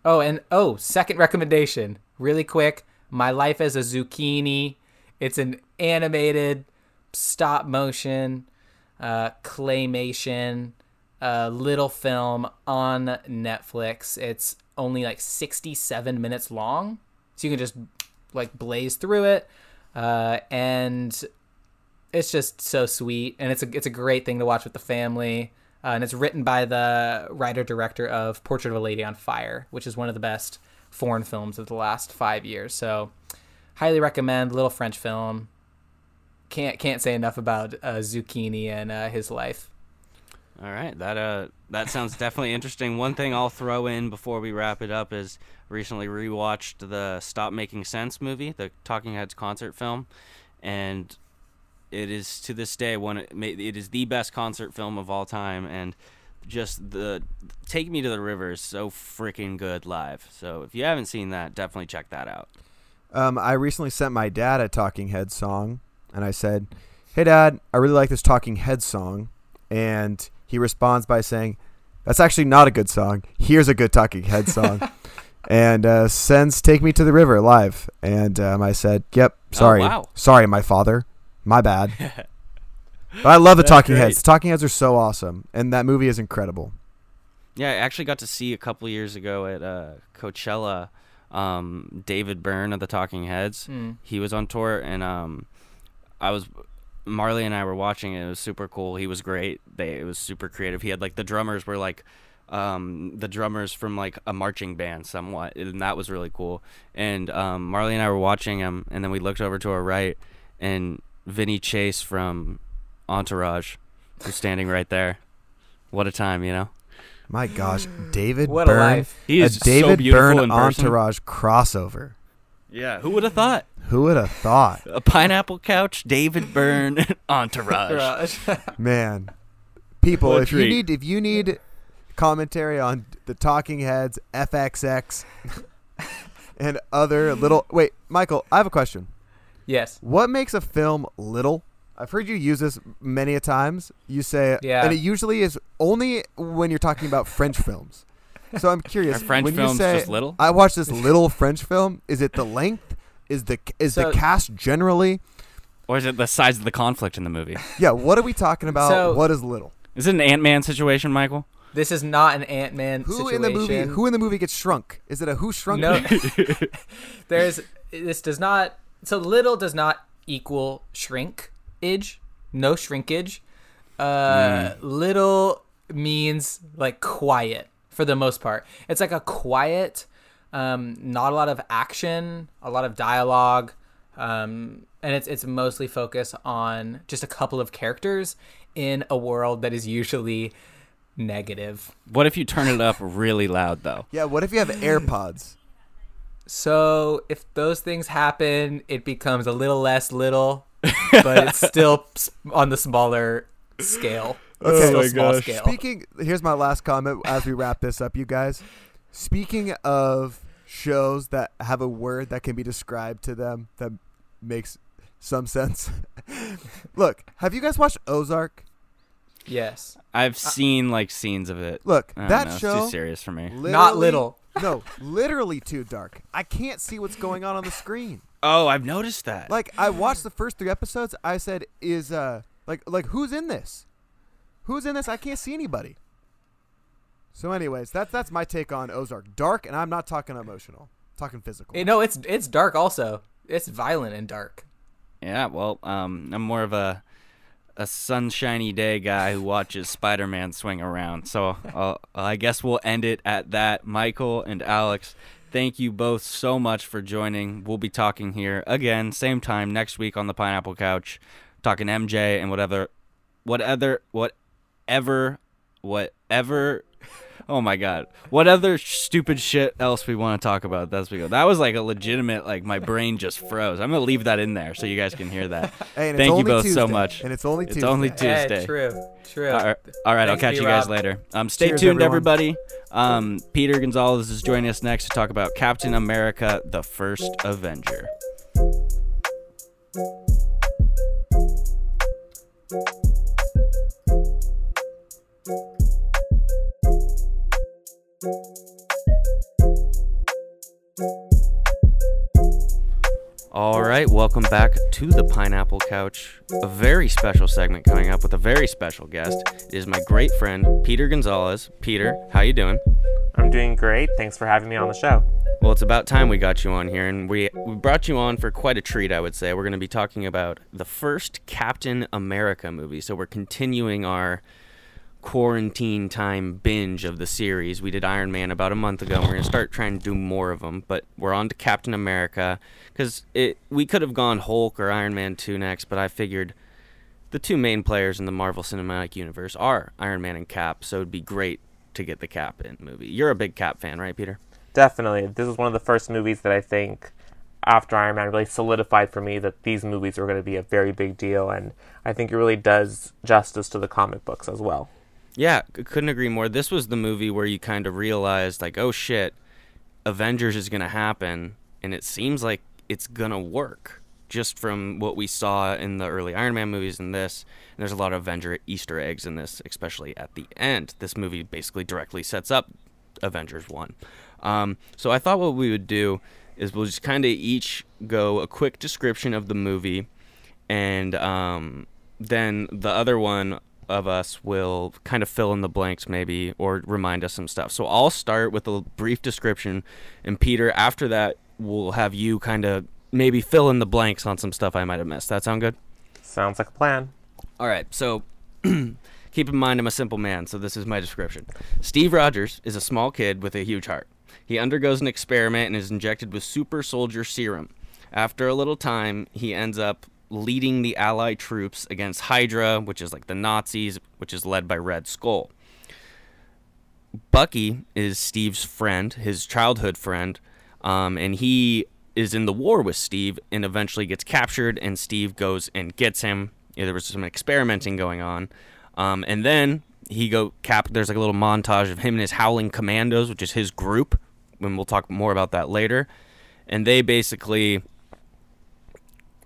Oh, and oh, second recommendation, really quick. My Life as a Zucchini. It's an animated stop motion uh, claymation uh, little film on Netflix. It's only like 67 minutes long, so you can just like blaze through it. uh, and it's just so sweet, and it's a it's a great thing to watch with the family. Uh, and it's written by the writer director of Portrait of a Lady on Fire, which is one of the best foreign films of the last five years. So, highly recommend. Little French film. Can't can't say enough about uh, Zucchini and uh, his life. All right, that uh that sounds definitely interesting. One thing I'll throw in before we wrap it up is recently rewatched the Stop Making Sense movie, the Talking Heads concert film, and it is to this day one it is the best concert film of all time and just the Take Me to the River is so freaking good live. So if you haven't seen that, definitely check that out. Um, I recently sent my dad a Talking Heads song, and I said, "Hey, Dad, I really like this Talking Heads song," and he responds by saying, "That's actually not a good song. Here's a good Talking Heads song." and uh, sends "Take Me to the River" live, and um, I said, "Yep, sorry, Oh, wow. sorry, my father, my bad." but I love the That's Talking great. Heads. The Talking Heads are so awesome, and that movie is incredible. Yeah, I actually got to see a couple years ago at uh, Coachella. Um, David Byrne of the Talking Heads. Hmm. He was on tour, and um, I was Marley and I were watching it. It was super cool. He was great. They it was super creative. He had like the drummers were like um, the drummers from like a marching band somewhat, and that was really cool. And um, Marley and I were watching him, and then we looked over to our right, and Vinny Chase from Entourage was standing right there. What a time, you know. My gosh, David What a life. He is so David beautiful Byrne in. Entourage crossover. Yeah, who would have thought? Who would have thought? A pineapple couch, David Byrne, Entourage. Man, people, What a if you need if you need commentary on the Talking Heads, FXX, and other little wait, Michael, I have a question. Yes. What makes a film little? I've heard you use this many a times. You say, Yeah. and it usually is only when you're talking about French films. So I'm curious. Are French when films you say, just little? I watched this little French film. Is it the length? Is the is So- the cast generally? Or is it the size of the conflict in the movie? Yeah. What are we talking about? So- what is little? Is it an Ant Man situation, Michael? This is not an Ant Man Who situation. in the movie? Who in the movie gets shrunk? Is it a who shrunk? No, there's this does not. So little does not equal shrinkage. No shrinkage. Uh, little means like quiet for the most part. It's like a quiet, um, not a lot of action, a lot of dialogue, um, and it's it's mostly focused on just a couple of characters in a world that is usually negative. What if you turn it up really loud though? Yeah. What if you have AirPods? So if those things happen, it becomes a little less little, but it's still on the smaller scale. It's Okay. still Oh my small scale. Speaking, here's my last comment as we wrap this up, you guys. Speaking of shows that have a word that can be described to them that makes some sense. Look, have you guys watched Ozark? yes, I've seen like scenes of it. Look, I that know, show too serious for me. not little. No, literally too dark. I can't see what's going on on the screen. Oh, I've noticed that. Like I watched the first three episodes. I said, "Is uh like like who's in this? Who's in this? I can't see anybody." So, anyways, that's that's my take on Ozark. Dark, and I'm not talking emotional. I'm talking physical. You know, it's it's dark. Also, it's violent and dark. yeah, well, um, I'm more of a a sunshiny day guy who watches Spider-Man swing around. So uh, I guess we'll end it at that. Michael and Alex, thank you both so much for joining. We'll be talking here again, same time next week on the Pineapple Couch, talking MJ and whatever, whatever, whatever, whatever. Oh my god. What other stupid shit else we want to talk about as we go? That was like a legitimate like my brain just froze. I'm going to leave that in there so you guys can hear that. Hey, and it's Thank you only both so much. And it's only It's Tuesday. only Yeah, Tuesday. true, true. All right, all right I'll catch you guys Brob. later. Um, stay Cheers, tuned, everyone. everybody. Um, Peter Gonzalez is joining us next to talk about Captain America: The First Avenger. All right, welcome back to the Pineapple Couch. A very special segment coming up with a very special guest. It is my great friend Peter Gonzalez. Peter, how you doing? I'm doing great. Thanks for having me on the show. Well, it's about time we got you on here, and we we brought you on for quite a treat, I would say. We're going to be talking about the first Captain America movie. So we're continuing our quarantine time binge of the series. We did Iron Man about a month ago. And we're to start trying to do more of them, but we're on to Captain America because it we could have gone Hulk or Iron Man 2 next, but I figured the two main players in the Marvel Cinematic Universe are Iron Man and Cap, so it'd be great to get the Cap in movie. You're a big Cap fan, right, Peter? Definitely. This is one of the first movies that I think after Iron Man really solidified for me that these movies were going to be a very big deal and I think it really does justice to the comic books as well. Yeah, couldn't agree more. This was the movie where you kind of realized, like, oh shit, Avengers is going to happen, and it seems like it's going to work just from what we saw in the early Iron Man movies and this. And there's a lot of Avenger Easter eggs in this, especially at the end. This movie basically directly sets up Avengers 1. Um, so I thought what we would do is we'll just kind of each go a quick description of the movie, and um, then the other one of us will kind of fill in the blanks maybe or remind us some stuff. So I'll start with a brief description and Peter after that we'll have you kind of maybe fill in the blanks on some stuff I might have missed. That sound good? Sounds like a plan. All right. So keep in mind I'm a simple man, so this is my description. Steve Rogers is a small kid with a huge heart. He undergoes an experiment and is injected with super soldier serum. After a little time, he ends up leading the Allied troops against Hydra, which is like the Nazis, which is led by Red Skull. Bucky is Steve's friend, his childhood friend, um, and he is in the war with Steve and eventually gets captured, and Steve goes and gets him. Yeah, there was some experimenting going on, um, and then he go cap. There's like a little montage of him and his Howling Commandos, which is his group. And we'll talk more about that later. And they basically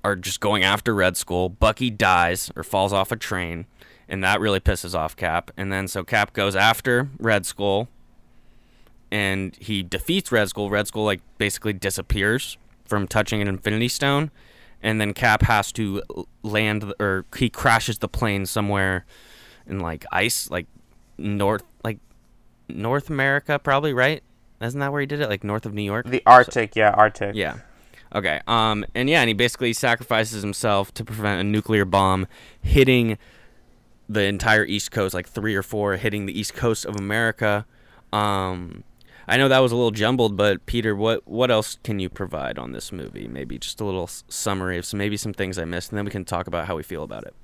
are just going after Red Skull. Bucky dies or falls off a train, and that really pisses off Cap. And then so Cap goes after Red Skull, and he defeats Red Skull. Red Skull like basically disappears from touching an Infinity Stone, and then Cap has to land or he crashes the plane somewhere in like ice, like north, like North America, probably right. Isn't that where he did it? Like north of New York. The Arctic, yeah, Arctic. Yeah. Okay. Um. And yeah, and he basically sacrifices himself to prevent a nuclear bomb hitting the entire East Coast, like three or four hitting the East Coast of America. Um. I know that was a little jumbled, but Peter, what what else can you provide on this movie? Maybe just a little summary of some maybe some things I missed, and then we can talk about how we feel about it.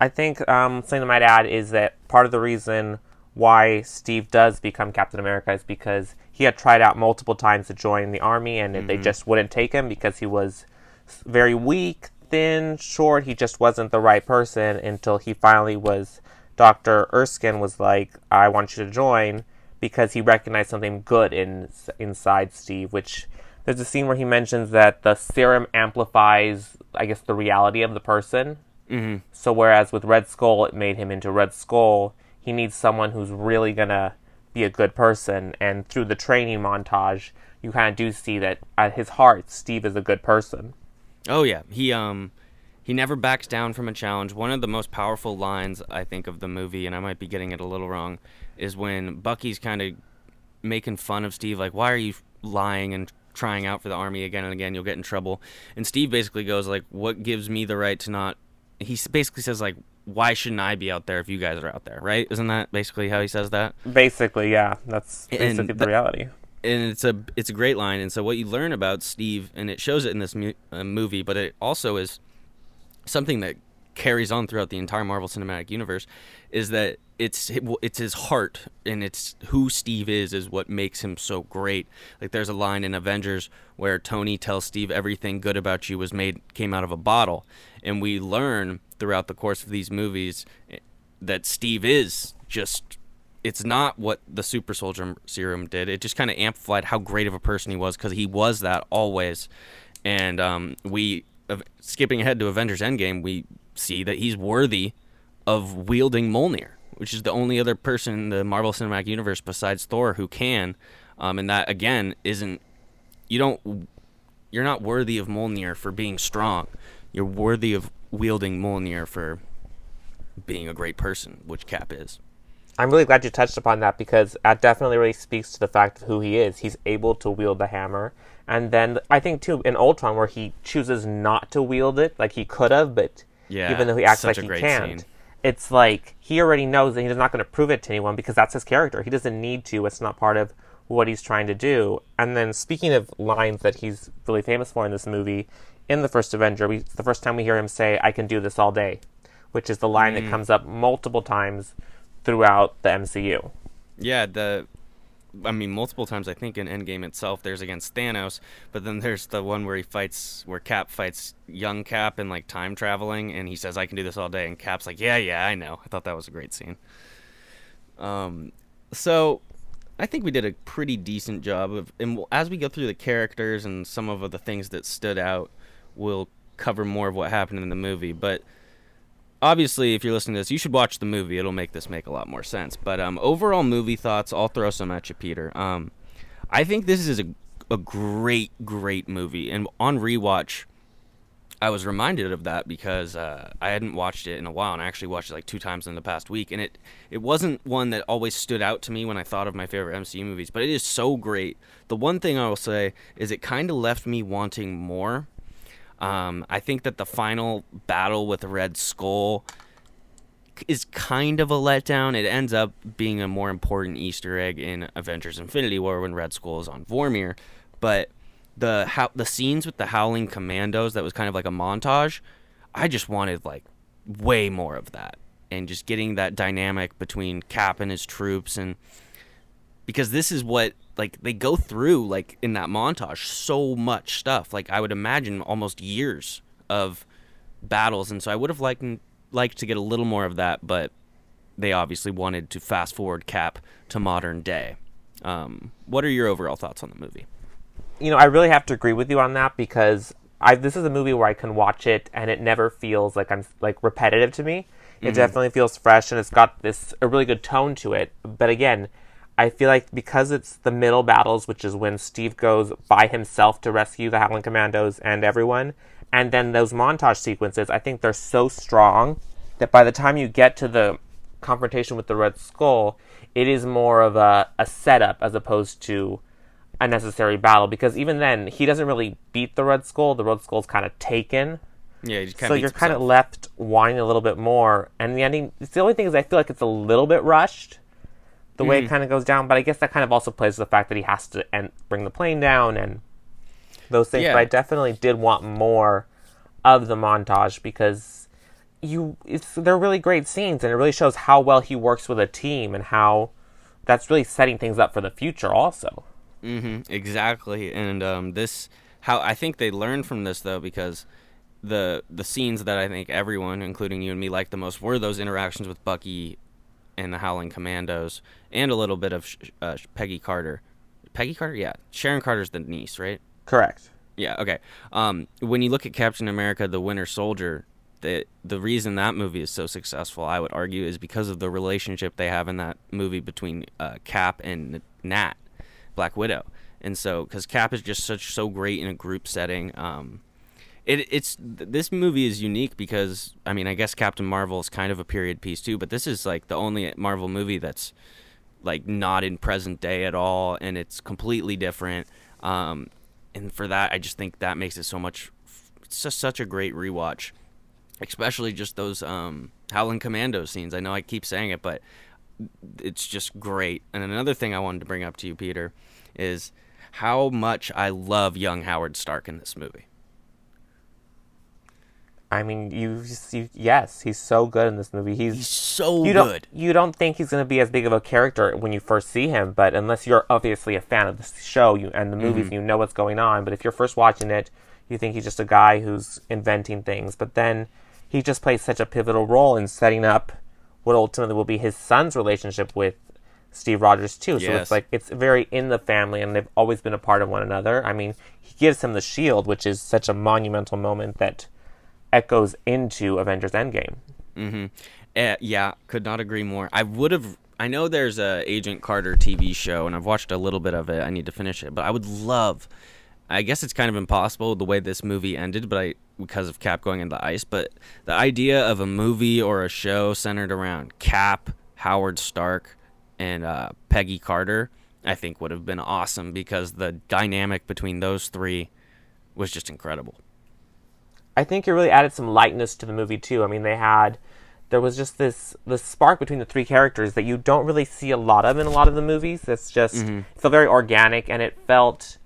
I think um, something I might add is that part of the reason why Steve does become Captain America is because he had tried out multiple times to join the army and they just wouldn't take him because he was very weak, thin, short. He just wasn't the right person until he finally was. Dr. Erskine was like, I want you to join because he recognized something good in inside Steve, which there's a scene where he mentions that the serum amplifies, I guess, the reality of the person. Mm-hmm. So whereas with Red Skull it made him into Red Skull, he needs someone who's really gonna be a good person. And through the training montage, you kind of do see that at his heart, Steve is a good person. Oh yeah, he um he never backs down from a challenge. One of the most powerful lines I think of the movie, and I might be getting it a little wrong, is when Bucky's kind of making fun of Steve, like, "Why are you lying and trying out for the army again and again? You'll get in trouble." And Steve basically goes like, "What gives me the right to not?" He basically says like, "Why shouldn't I be out there if you guys are out there?" Right? Isn't that basically how he says that? Basically, yeah, that's And basically the that- reality. and it's a it's a great line. And so what you learn about Steve, and it shows it in this mu- uh, movie, but it also is something that carries on throughout the entire Marvel Cinematic Universe, is that it's it's his heart and it's who Steve is is what makes him so great. Like there's a line in Avengers where Tony tells Steve everything good about you was made came out of a bottle, and we learn throughout the course of these movies eh, that Steve is just it's not what the super soldier serum did. It just kind of amplified how great of a person he was because he was that always. And um, we, skipping ahead to Avengers Endgame, we see that he's worthy of wielding Mjolnir, which is the only other person in the Marvel Cinematic Universe besides Thor who can. Um, and that again isn't you don't you're not worthy of Mjolnir for being strong. You're worthy of wielding Mjolnir for being a great person, which Cap is. I'm really glad you touched upon that because that definitely really speaks to the fact of who he is. He's able to wield the hammer. And then I think too in Ultron where he chooses not to wield it, like he could have, but Yeah, even though he acts like a he great can't, scene. It's like he already knows that he's not going to prove it to anyone because that's his character. He doesn't need to. It's not part of what he's trying to do. And then speaking of lines that he's really famous for in this movie, in the first Avenger, we, the first time we hear him say, "I can do this all day," which is the line Mm. that comes up multiple times throughout the MCU. Yeah, the I mean multiple times I think in Endgame itself there's against Thanos, but then there's the one where he fights where Cap fights young Cap and like time traveling and he says I can do this all day and Cap's like, "Yeah, yeah, I know." I thought that was a great scene. Um so I think we did a pretty decent job of and as we go through the characters and some of the things that stood out, we'll cover more of what happened in the movie, but obviously if you're listening to this you should watch the movie. It'll make this make a lot more sense. But um, overall movie thoughts i'll throw some at you peter. Um, i think this is a, a great great movie. And on rewatch i was reminded of that because uh, i hadn't watched it in a while and i actually watched it like two times in the past week. And it, it wasn't one that always stood out to me when i thought of my favorite mcu movies but it is so great. The one thing i will say is it kind of left me wanting more um, I think that the final battle with Red Skull is kind of a letdown. It ends up being a more important Easter egg in Avengers: Infinity War when Red Skull is on Vormir, but the how the scenes with the Howling Commandos that was kind of like a montage. I just wanted like way more of that, and just getting that dynamic between Cap and his troops, and because this is what like they go through like in that montage so much stuff like i would imagine almost years of battles and so i would have liked liked to get a little more of that but they obviously wanted to fast forward cap to modern day um, what are your overall thoughts on the movie you know, I really have to agree with you on that because I this is a movie where I can watch it and it never feels like I'm like repetitive to me. It definitely feels fresh and it's got this a really good tone to it. But again, I feel like because it's the middle battles, which is when Steve goes by himself to rescue the Howling Commandos and everyone, and then those montage sequences, I think they're so strong that by the time you get to the confrontation with the Red Skull, it is more of a, a setup as opposed to a necessary battle because even then he doesn't really beat the Red Skull. The Red Skull's kind of taken. yeah you So you're kind of left wanting a little bit more. And the ending, it's the only thing is I feel like it's a little bit rushed, the way Mm. it kind of goes down. But I guess that kind of also plays the fact that he has to and bring the plane down and those things. Yeah. But I definitely did want more of the montage because you, it's they're really great scenes and it really shows how well he works with a team and how that's really setting things up for the future also. hmm exactly, and um, this how I think they learned from this though because the the scenes that I think everyone, including you and me, liked the most were those interactions with Bucky and the Howling Commandos, and a little bit of Sh- uh, Peggy Carter. Peggy Carter, yeah, Sharon Carter's the niece, right? Correct. Yeah, okay. Um, when you look at Captain America: The Winter Soldier, the the reason that movie is so successful, I would argue, is because of the relationship they have in that movie between uh, Cap and Nat, Black Widow, and so because Cap is just such so great in a group setting. Um, it it's this movie is unique because I mean I guess Captain Marvel is kind of a period piece too, but this is like the only Marvel movie that's like not in present day at all, and it's completely different. Um, and for that, I just think that makes it so much. It's just such a great rewatch, especially just those um, Howling Commando scenes. I know I keep saying it, but it's just great. And another thing I wanted to bring up to you, Peter, is how much I love young Howard Stark in this movie. I mean, you, you yes, he's so good in this movie. He's, He's so you good. don't you don't think he's going to be as big of a character when you first see him, but unless you're obviously a fan of the show you, and the movies, Mm-hmm. you know what's going on. But if you're first watching it, you think he's just a guy who's inventing things. But then he just plays such a pivotal role in setting up what ultimately will be his son's relationship with Steve Rogers too. So it's like it's very in the family, and they've always been a part of one another. I mean, he gives him the shield, which is such a monumental moment that echoes into Avengers Endgame. Uh, yeah, could not agree more. I would have. I know there's a Agent Carter TV show, and I've watched a little bit of it. I need to finish it, but I would love I guess it's kind of impossible the way this movie ended, but I because of Cap going into ice. But the idea of a movie or a show centered around Cap, Howard Stark, and uh, Peggy Carter, I think would have been awesome because the dynamic between those three was just incredible. I think it really added some lightness to the movie too. I mean, they had there was just this this spark between the three characters that you don't really see a lot of in a lot of the movies. It's just mm-hmm. it felt very organic and it felt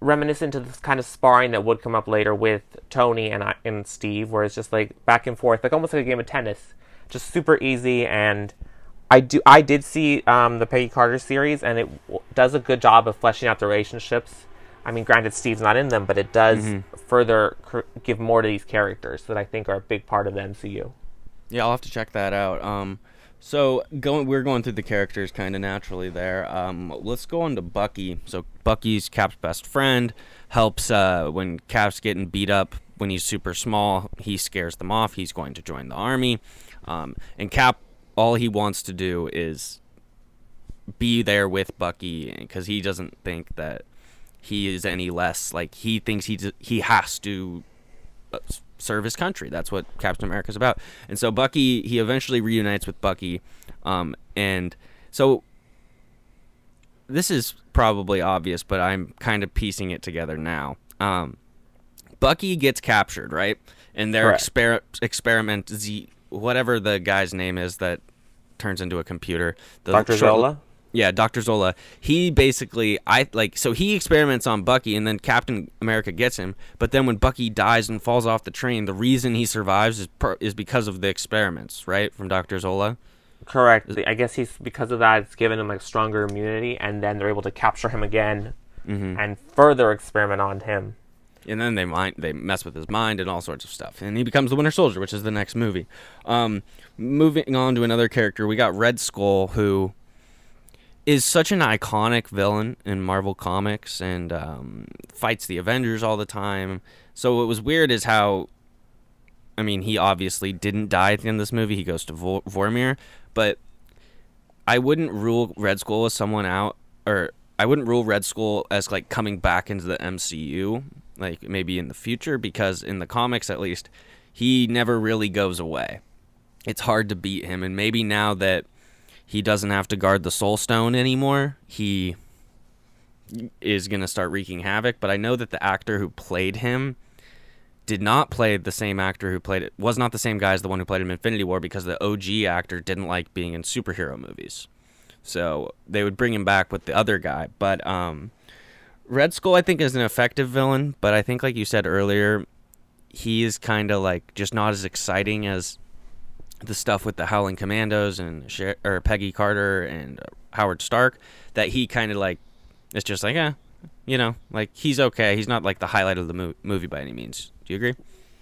reminiscent to this kind of sparring that would come up later with Tony and and Steve, where it's just like back and forth, like almost like a game of tennis, just super easy. And I do I did see um, the Peggy Carter series, and it w- does a good job of fleshing out the relationships. I mean, granted, Steve's not in them, but it does mm-hmm. further cr- give more to these characters that I think are a big part of the MCU. Yeah, I'll have to check that out. Um, so going, we're going through the characters kind of naturally there. Um, let's go on to Bucky. So Bucky's Cap's best friend, helps uh, when Cap's getting beat up when he's super small. He scares them off. He's going to join the army, um, and Cap, all he wants to do is be there with Bucky because he doesn't think that he is any less like he thinks he he has to uh, serve his country. That's what Captain America is about. And so Bucky, he eventually reunites with Bucky, um, and so this is probably obvious, but I'm kind of piecing it together now. Um, Bucky gets captured, right? And their exper- experiment Z, whatever the guy's name is that turns into a computer. Dr. Zola? Yeah, Dr. Zola. He basically I like so he experiments on Bucky and then Captain America gets him, but then when Bucky dies and falls off the train, the reason he survives is per, is because of the experiments, right? From Dr. Zola. Correct. I guess he's because of that it's given him like stronger immunity and then they're able to capture him again mm-hmm. and further experiment on him. And then they mind they mess with his mind and all sorts of stuff. And he becomes the Winter Soldier, which is the next movie. Um, moving on to another character, we got Red Skull who is such an iconic villain in Marvel Comics and um, fights the Avengers all the time. So what was weird is how, I mean, he obviously didn't die at the end of this movie. He goes to Vor- Vormir, but I wouldn't rule Red Skull as someone out, or I wouldn't rule Red Skull as like coming back into the MCU, like maybe in the future, because in the comics at least, he never really goes away. It's hard to beat him, and maybe now that he doesn't have to guard the soul stone anymore. He is going to start wreaking havoc, but I know that the actor who played him did not play the same actor who played it was not the same guy as the one who played him in Infinity War because the OG actor didn't like being in superhero movies. So they would bring him back with the other guy, but um, Red Skull I think is an effective villain, but I think like you said earlier, he is kind of like just not as exciting as the stuff with the Howling Commandos and Sher- or Peggy Carter and uh, Howard Stark that he kind of like it's just like yeah, you know, like he's okay. He's not like the highlight of the mo- movie by any means. Do you agree?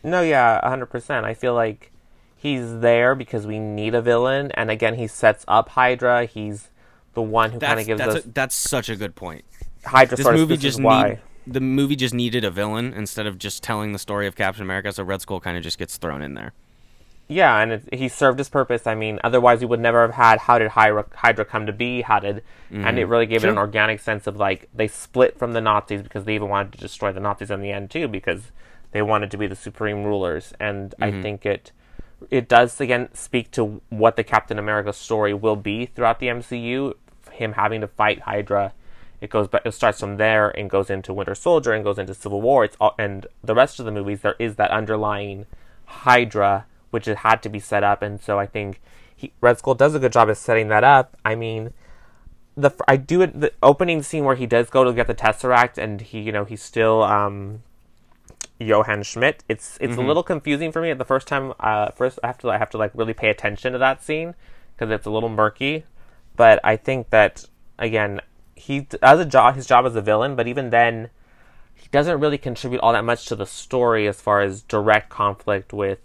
No, yeah, hundred percent. I feel like he's there because we need a villain, and again, he sets up Hydra. He's the one who kind of gives that's us. A, that's such a good point. Hydra. This movie just why. Need, the movie just needed a villain instead of just telling the story of Captain America. So Red Skull kind of just gets thrown in there. Yeah, and it, he served his purpose. I mean, otherwise we would never have had how did Hydra, Hydra come to be? How did mm-hmm. and it mm-hmm. really gave sure. it an organic sense of like they split from the Nazis because they even wanted to destroy the Nazis in the end too because they wanted to be the supreme rulers. And mm-hmm. I think it it does again speak to what the Captain America story will be throughout the MCU. Him having to fight Hydra, it goes, but it starts from there and goes into Winter Soldier and goes into Civil War. It's all, and the rest of the movies there is that underlying Hydra which had to be set up. And so I think he, Red Skull does a good job of setting that up. I mean, the I do it the opening scene where he does go to get the Tesseract and he you know he's still um, Johann Schmidt. It's it's mm-hmm. a little confusing for me at the first time. Uh, first I have to I have to like really pay attention to that scene because it's a little murky. But I think that again he does a job his job as a villain, but even then he doesn't really contribute all that much to the story as far as direct conflict with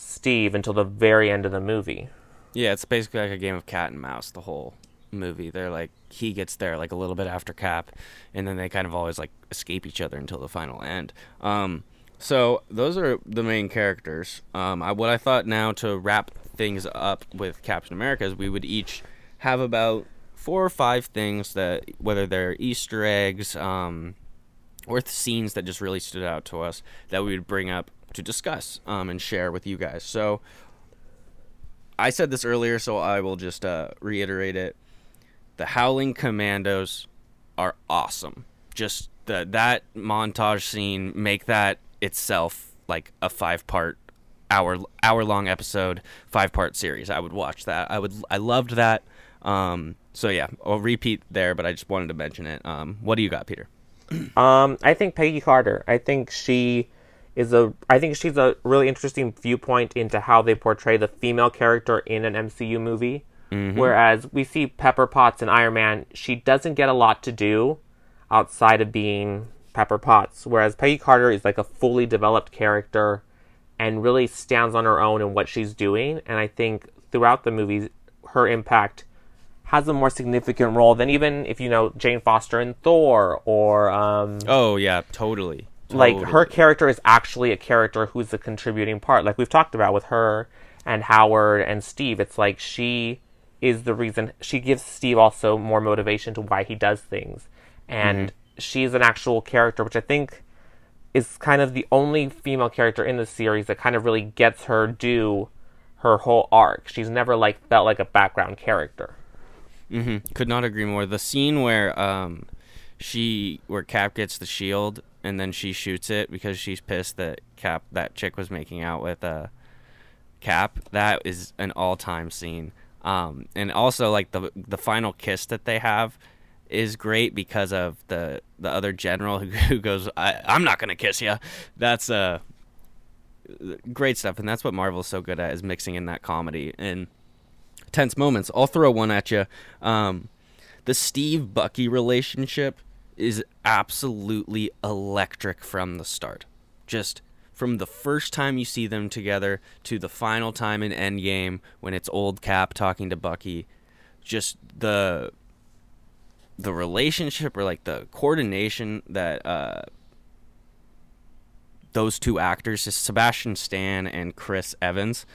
Steve until the very end of the movie. Yeah, it's basically like a game of cat and mouse. The whole movie, they're like he gets there like a little bit after Cap, and then they kind of always like escape each other until the final end. Um, so those are the main characters. Um, I, what I thought now to wrap things up with Captain America is we would each have about four or five things that whether they're Easter eggs, um, or scenes that just really stood out to us that we would bring up to discuss um, and share with you guys. So I said this earlier, so I will just uh, reiterate it. The Howling Commandos are awesome. Just the, that montage scene make that itself like a five part hour hour long episode, five part series. I would watch that. I would I loved that. Um, so yeah, I'll repeat there, but I just wanted to mention it. Um, what do you got, Peter? Um, I think Peggy Carter. I think she is a. I think she's a really interesting viewpoint into how they portray the female character in an MCU movie. Mm-hmm. Whereas we see Pepper Potts in Iron Man, she doesn't get a lot to do outside of being Pepper Potts. Whereas Peggy Carter is like a fully developed character and really stands on her own in what she's doing. And I think throughout the movies, her impact has a more significant role than even if you know Jane Foster in Thor or. Um, oh yeah, totally. Totally. Like her character is actually a character who's a contributing part. Like we've talked about with her and Howard and Steve. It's like she is the reason she gives Steve also more motivation to why he does things. And mm-hmm. she's an actual character, which I think is kind of the only female character in the series that kind of really gets her do her whole arc. She's never like felt like a background character. Mm-hmm. Could not agree more. The scene where um, she where Cap gets the shield and then she shoots it because she's pissed that Cap that chick was making out with uh, Cap. That is an all time scene. Um, and also like the the final kiss that they have is great because of the the other general who, who goes, I, "I'm not gonna kiss you." That's uh great stuff, and that's what Marvel's so good at is mixing in that comedy and tense moments. I'll throw one at you. Um, the Steve Bucky relationship is absolutely electric from the start. Just from the first time you see them together to the final time in Endgame when it's old Cap talking to Bucky, just the the relationship or like the coordination that uh, those two actors, Sebastian Stan and Chris Evans,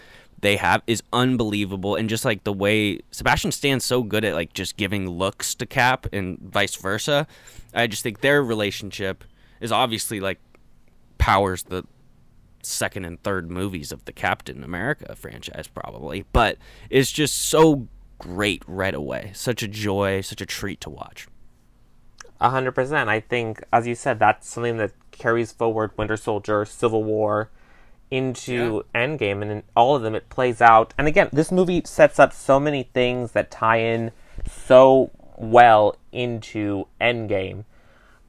they have is unbelievable and just like the way Sebastian Stan's so good at like just giving looks to Cap and vice versa. I just think their relationship is obviously like powers the second and third movies of the Captain America franchise, probably. But it's just so great right away. Such a joy, such a treat to watch. A hundred percent. I think, as you said, that's something that carries forward Winter Soldier, Civil War, into yeah. Endgame, and in all of them it plays out. And again, this movie sets up so many things that tie in so well into Endgame.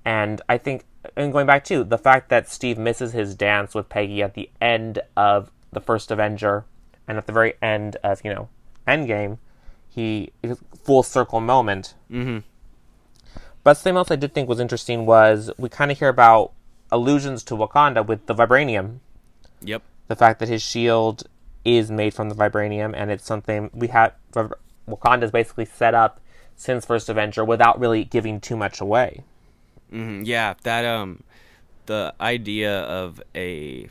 And I think and going back to the fact that Steve misses his dance with Peggy at the end of the first Avenger, and at the very end of you know Endgame, he full circle moment. Mm-hmm. But something else I did think was interesting was we kind of hear about allusions to Wakanda with the vibranium. Yep. The fact that his shield is made from the vibranium, and it's something we have. Wakanda's basically set up since First Avenger without really giving too much away. Mm-hmm. Yeah, that um, the idea of a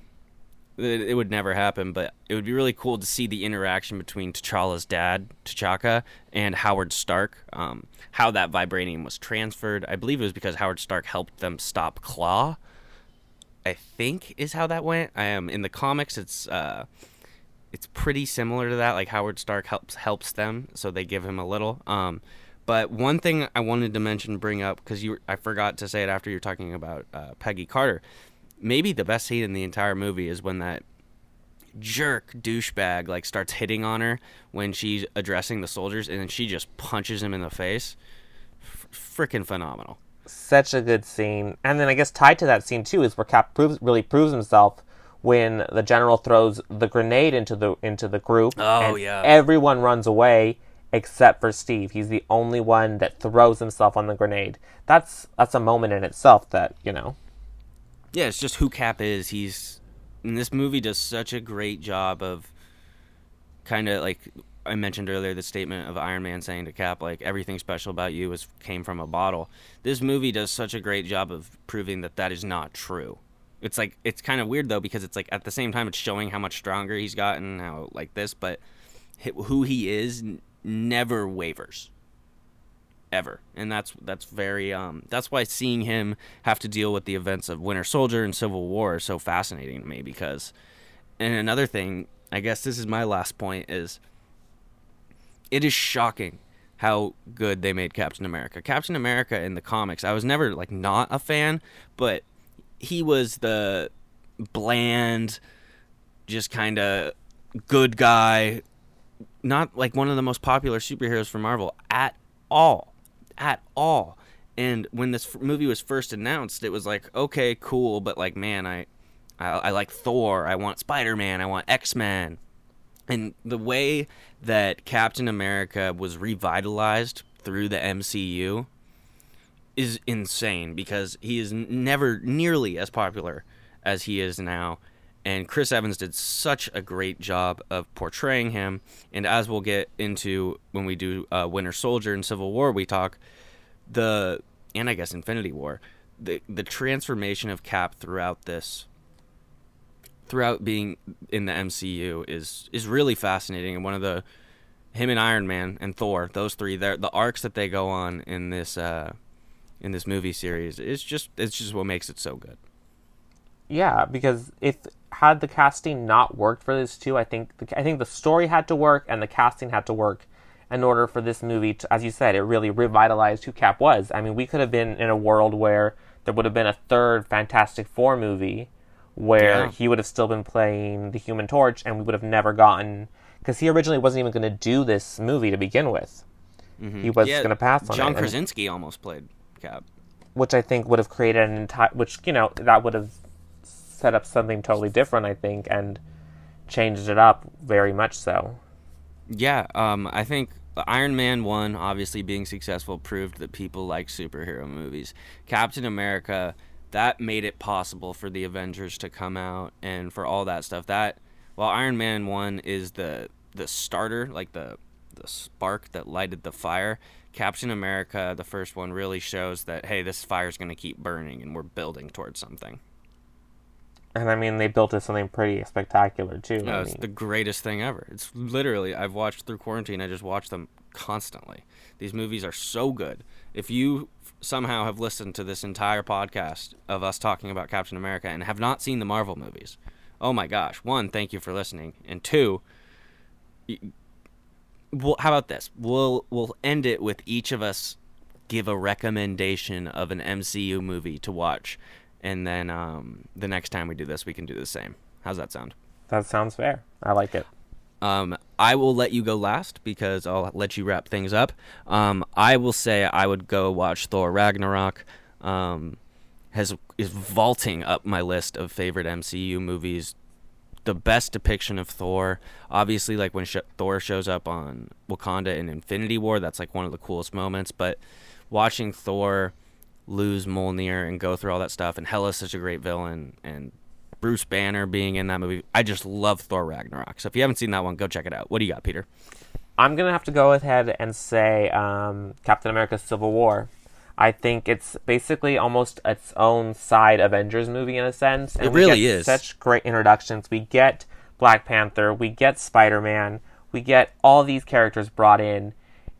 it, would never happen, but it would be really cool to see the interaction between T'Challa's dad, T'Chaka, and Howard Stark. Um, how that vibranium was transferred. I believe it was because Howard Stark helped them stop Klaue. I think is how that went. I am um, in the comics. It's uh, it's pretty similar to that. Like Howard Stark helps helps them, so they give him a little. Um, but one thing I wanted to mention, bring up, because you, I forgot to say it after you're talking about uh, Peggy Carter. Maybe the best scene in the entire movie is when that jerk douchebag like starts hitting on her when she's addressing the soldiers, and then she just punches him in the face. Freaking phenomenal. Such a good scene, and then I guess tied to that scene too is where Cap proves really proves himself when the general throws the grenade into the into the group. Oh yeah. Everyone runs away except for Steve. He's the only one that throws himself on the grenade. That's that's a moment in itself that, you know. Yeah, it's just who Cap is. He's and this movie does such a great job of kind of like I mentioned earlier the statement of Iron Man saying to Cap like everything special about you was came from a bottle. This movie does such a great job of proving that that is not true. It's like it's kind of weird though because it's like at the same time it's showing how much stronger he's gotten, how like this, but who he is never wavers. ever, and that's that's very um that's why seeing him have to deal with the events of Winter Soldier and Civil War is so fascinating to me because, and another thing, I guess this is my last point is. It is shocking how good they made Captain America. Captain America in the comics, I was never like not a fan, but he was the bland, just kind of good guy, not like one of the most popular superheroes for Marvel at all, at all. And when this movie was first announced, it was like, okay, cool, but like, man, I, I, I like Thor, I want Spider Man, I want X Men, and the way that Captain America was revitalized through the MCU is insane because he is never nearly as popular as he is now. And Chris Evans did such a great job of portraying him. And as we'll get into when we do uh, Winter Soldier and Civil War, we talk the and I guess Infinity War, the the transformation of Cap throughout this throughout being in the MCU is is really fascinating and one of the him and Iron Man and Thor, those three, the arcs that they go on in this uh, in this movie series is just it's just what makes it so good. Yeah, because if had the casting not worked for this too, I think the, I think the story had to work and the casting had to work in order for this movie to, as you said, it really revitalized who Cap was. I mean, we could have been in a world where there would have been a third Fantastic Four movie where yeah. he would have still been playing the Human Torch, and we would have never gotten because he originally wasn't even going to do this movie to begin with. Mm-hmm. He was yeah, going to pass on John it. Krasinski almost played Cap, which I think would have created an entire, which you know that would have set up something totally different. I think and changed it up very much so. Yeah, um, I think Iron Man 1, obviously being successful, proved that people like superhero movies. Captain America that made it possible for the Avengers to come out and for all that stuff. That while Iron Man one is the the starter, like the the spark that lighted the fire, Captain America, the first one, really shows that hey, this fire's going to keep burning and we're building towards something. And I mean, they built it something pretty spectacular too. No, it's mean. the greatest thing ever. It's literally I've watched through quarantine. I just watch them constantly. These movies are so good. If you somehow have listened to this entire podcast of us talking about Captain America and have not seen the Marvel movies, oh my gosh! One, thank you for listening, and two, well, how about this? We'll we'll end it with each of us give a recommendation of an MCU movie to watch, and then um, the next time we do this, we can do the same. How's that sound? That sounds fair. I like it. Um, I will let you go last because I'll let you wrap things up. Um, I will say I would go watch Thor Ragnarok. Um, has is vaulting up my list of favorite MCU movies. The best depiction of Thor, obviously, like when sh- Thor shows up on Wakanda in Infinity War, that's like one of the coolest moments. But watching Thor lose Mjolnir and go through all that stuff, and Hela's such a great villain, and Bruce Banner being in that movie. I just love Thor Ragnarok. So if you haven't seen that one, go check it out. What do you got, Peter? I'm gonna have to go ahead and say um, Captain America: Civil War. I think it's basically almost its own side Avengers movie in a sense. And it really is. Such great introductions. We get Black Panther, we get Spider Man, we get all these characters brought in,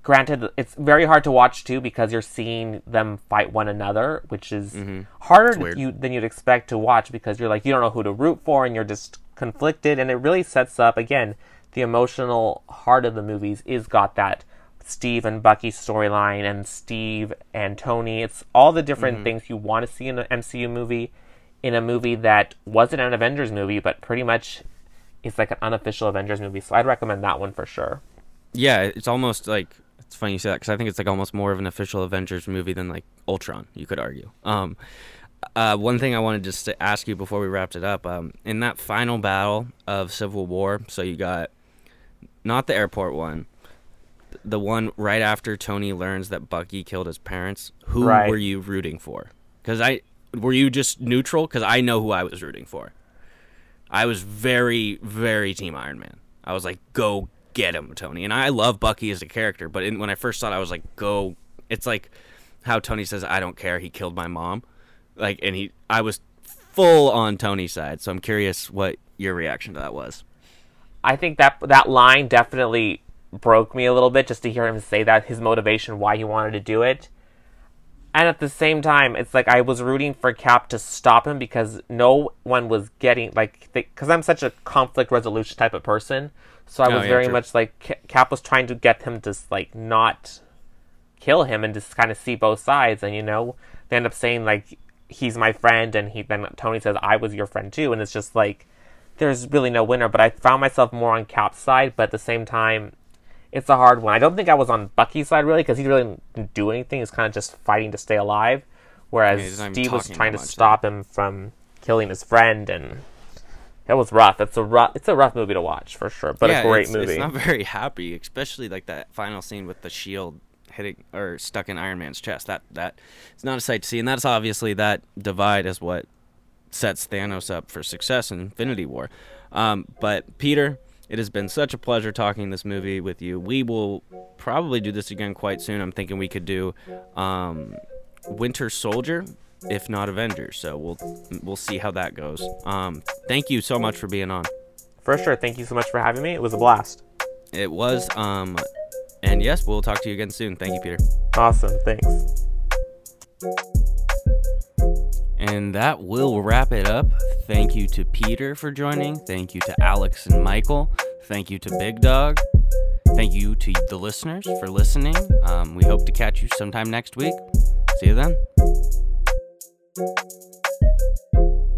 Granted, it's very hard to watch too because you're seeing them fight one another, which is mm-hmm. harder you, than you'd expect to watch because you're like you don't know who to root for and you're just conflicted, and it really sets up again the emotional heart of the movies is got that Steve and Bucky storyline and Steve and Tony. It's all the different mm-hmm. things you want to see in an MCU movie in a movie that wasn't an Avengers movie, but pretty much is like an unofficial Avengers movie. So I'd recommend that one for sure. Yeah, it's almost like it's funny you say that because I think it's like almost more of an official Avengers movie than like Ultron. You could argue. Um, uh, one thing I wanted just to ask you before we wrapped it up, um, in that final battle of Civil War, so you got not the airport one, the one right after Tony learns that Bucky killed his parents. Who right. were you rooting for? Because I were you just neutral? Because I know who I was rooting for. I was very, very Team Iron Man. I was like, go get him, Tony. And I love Bucky as a character, but in, when I first saw it, I was like, go. It's like how Tony says, I don't care. He killed my mom. Like, and he, I was full on Tony's side. So I'm curious what your reaction to that was. I think that that line definitely broke me a little bit just to hear him say that his motivation why he wanted to do it. And at the same time, it's like I was rooting for Cap to stop him because no one was getting like because I'm such a conflict resolution type of person. So I Oh, was yeah, very true. much like Cap was trying to get him to like not kill him and just kind of see both sides. And you know, they end up saying like he's my friend, and he then Tony says I was your friend too, and it's just like there's really no winner. But I found myself more on Cap's side, but at the same time, it's a hard one. I don't think I was on Bucky's side really because he really didn't do anything. He's kind of just fighting to stay alive, whereas Yeah, he's not even Steve was trying to stop him from killing his friend and. It was rough. It's a rough. It's a rough movie to watch for sure, but yeah, a great it's, movie. It's not very happy, especially like that final scene with the shield hitting or stuck in Iron Man's chest. That that it's not a sight to see, and that's obviously that divide is what sets Thanos up for success in Infinity War. Um, but Peter, it has been such a pleasure talking this movie with you. We will probably do this again quite soon. I'm thinking we could do um, Winter Soldier, if not Avengers. So we'll we'll see how that goes. Um, thank you so much for being on. For sure. Thank you so much for having me. It was a blast. It was. Um, and yes, we'll talk to you again soon. Thank you, Peter. Awesome. Thanks. And that will wrap it up. Thank you to Peter for joining. Thank you to Alex and Michael. Thank you to Big Dawg. Thank you to the listeners for listening. Um, we hope to catch you sometime next week. See you then. Thank you.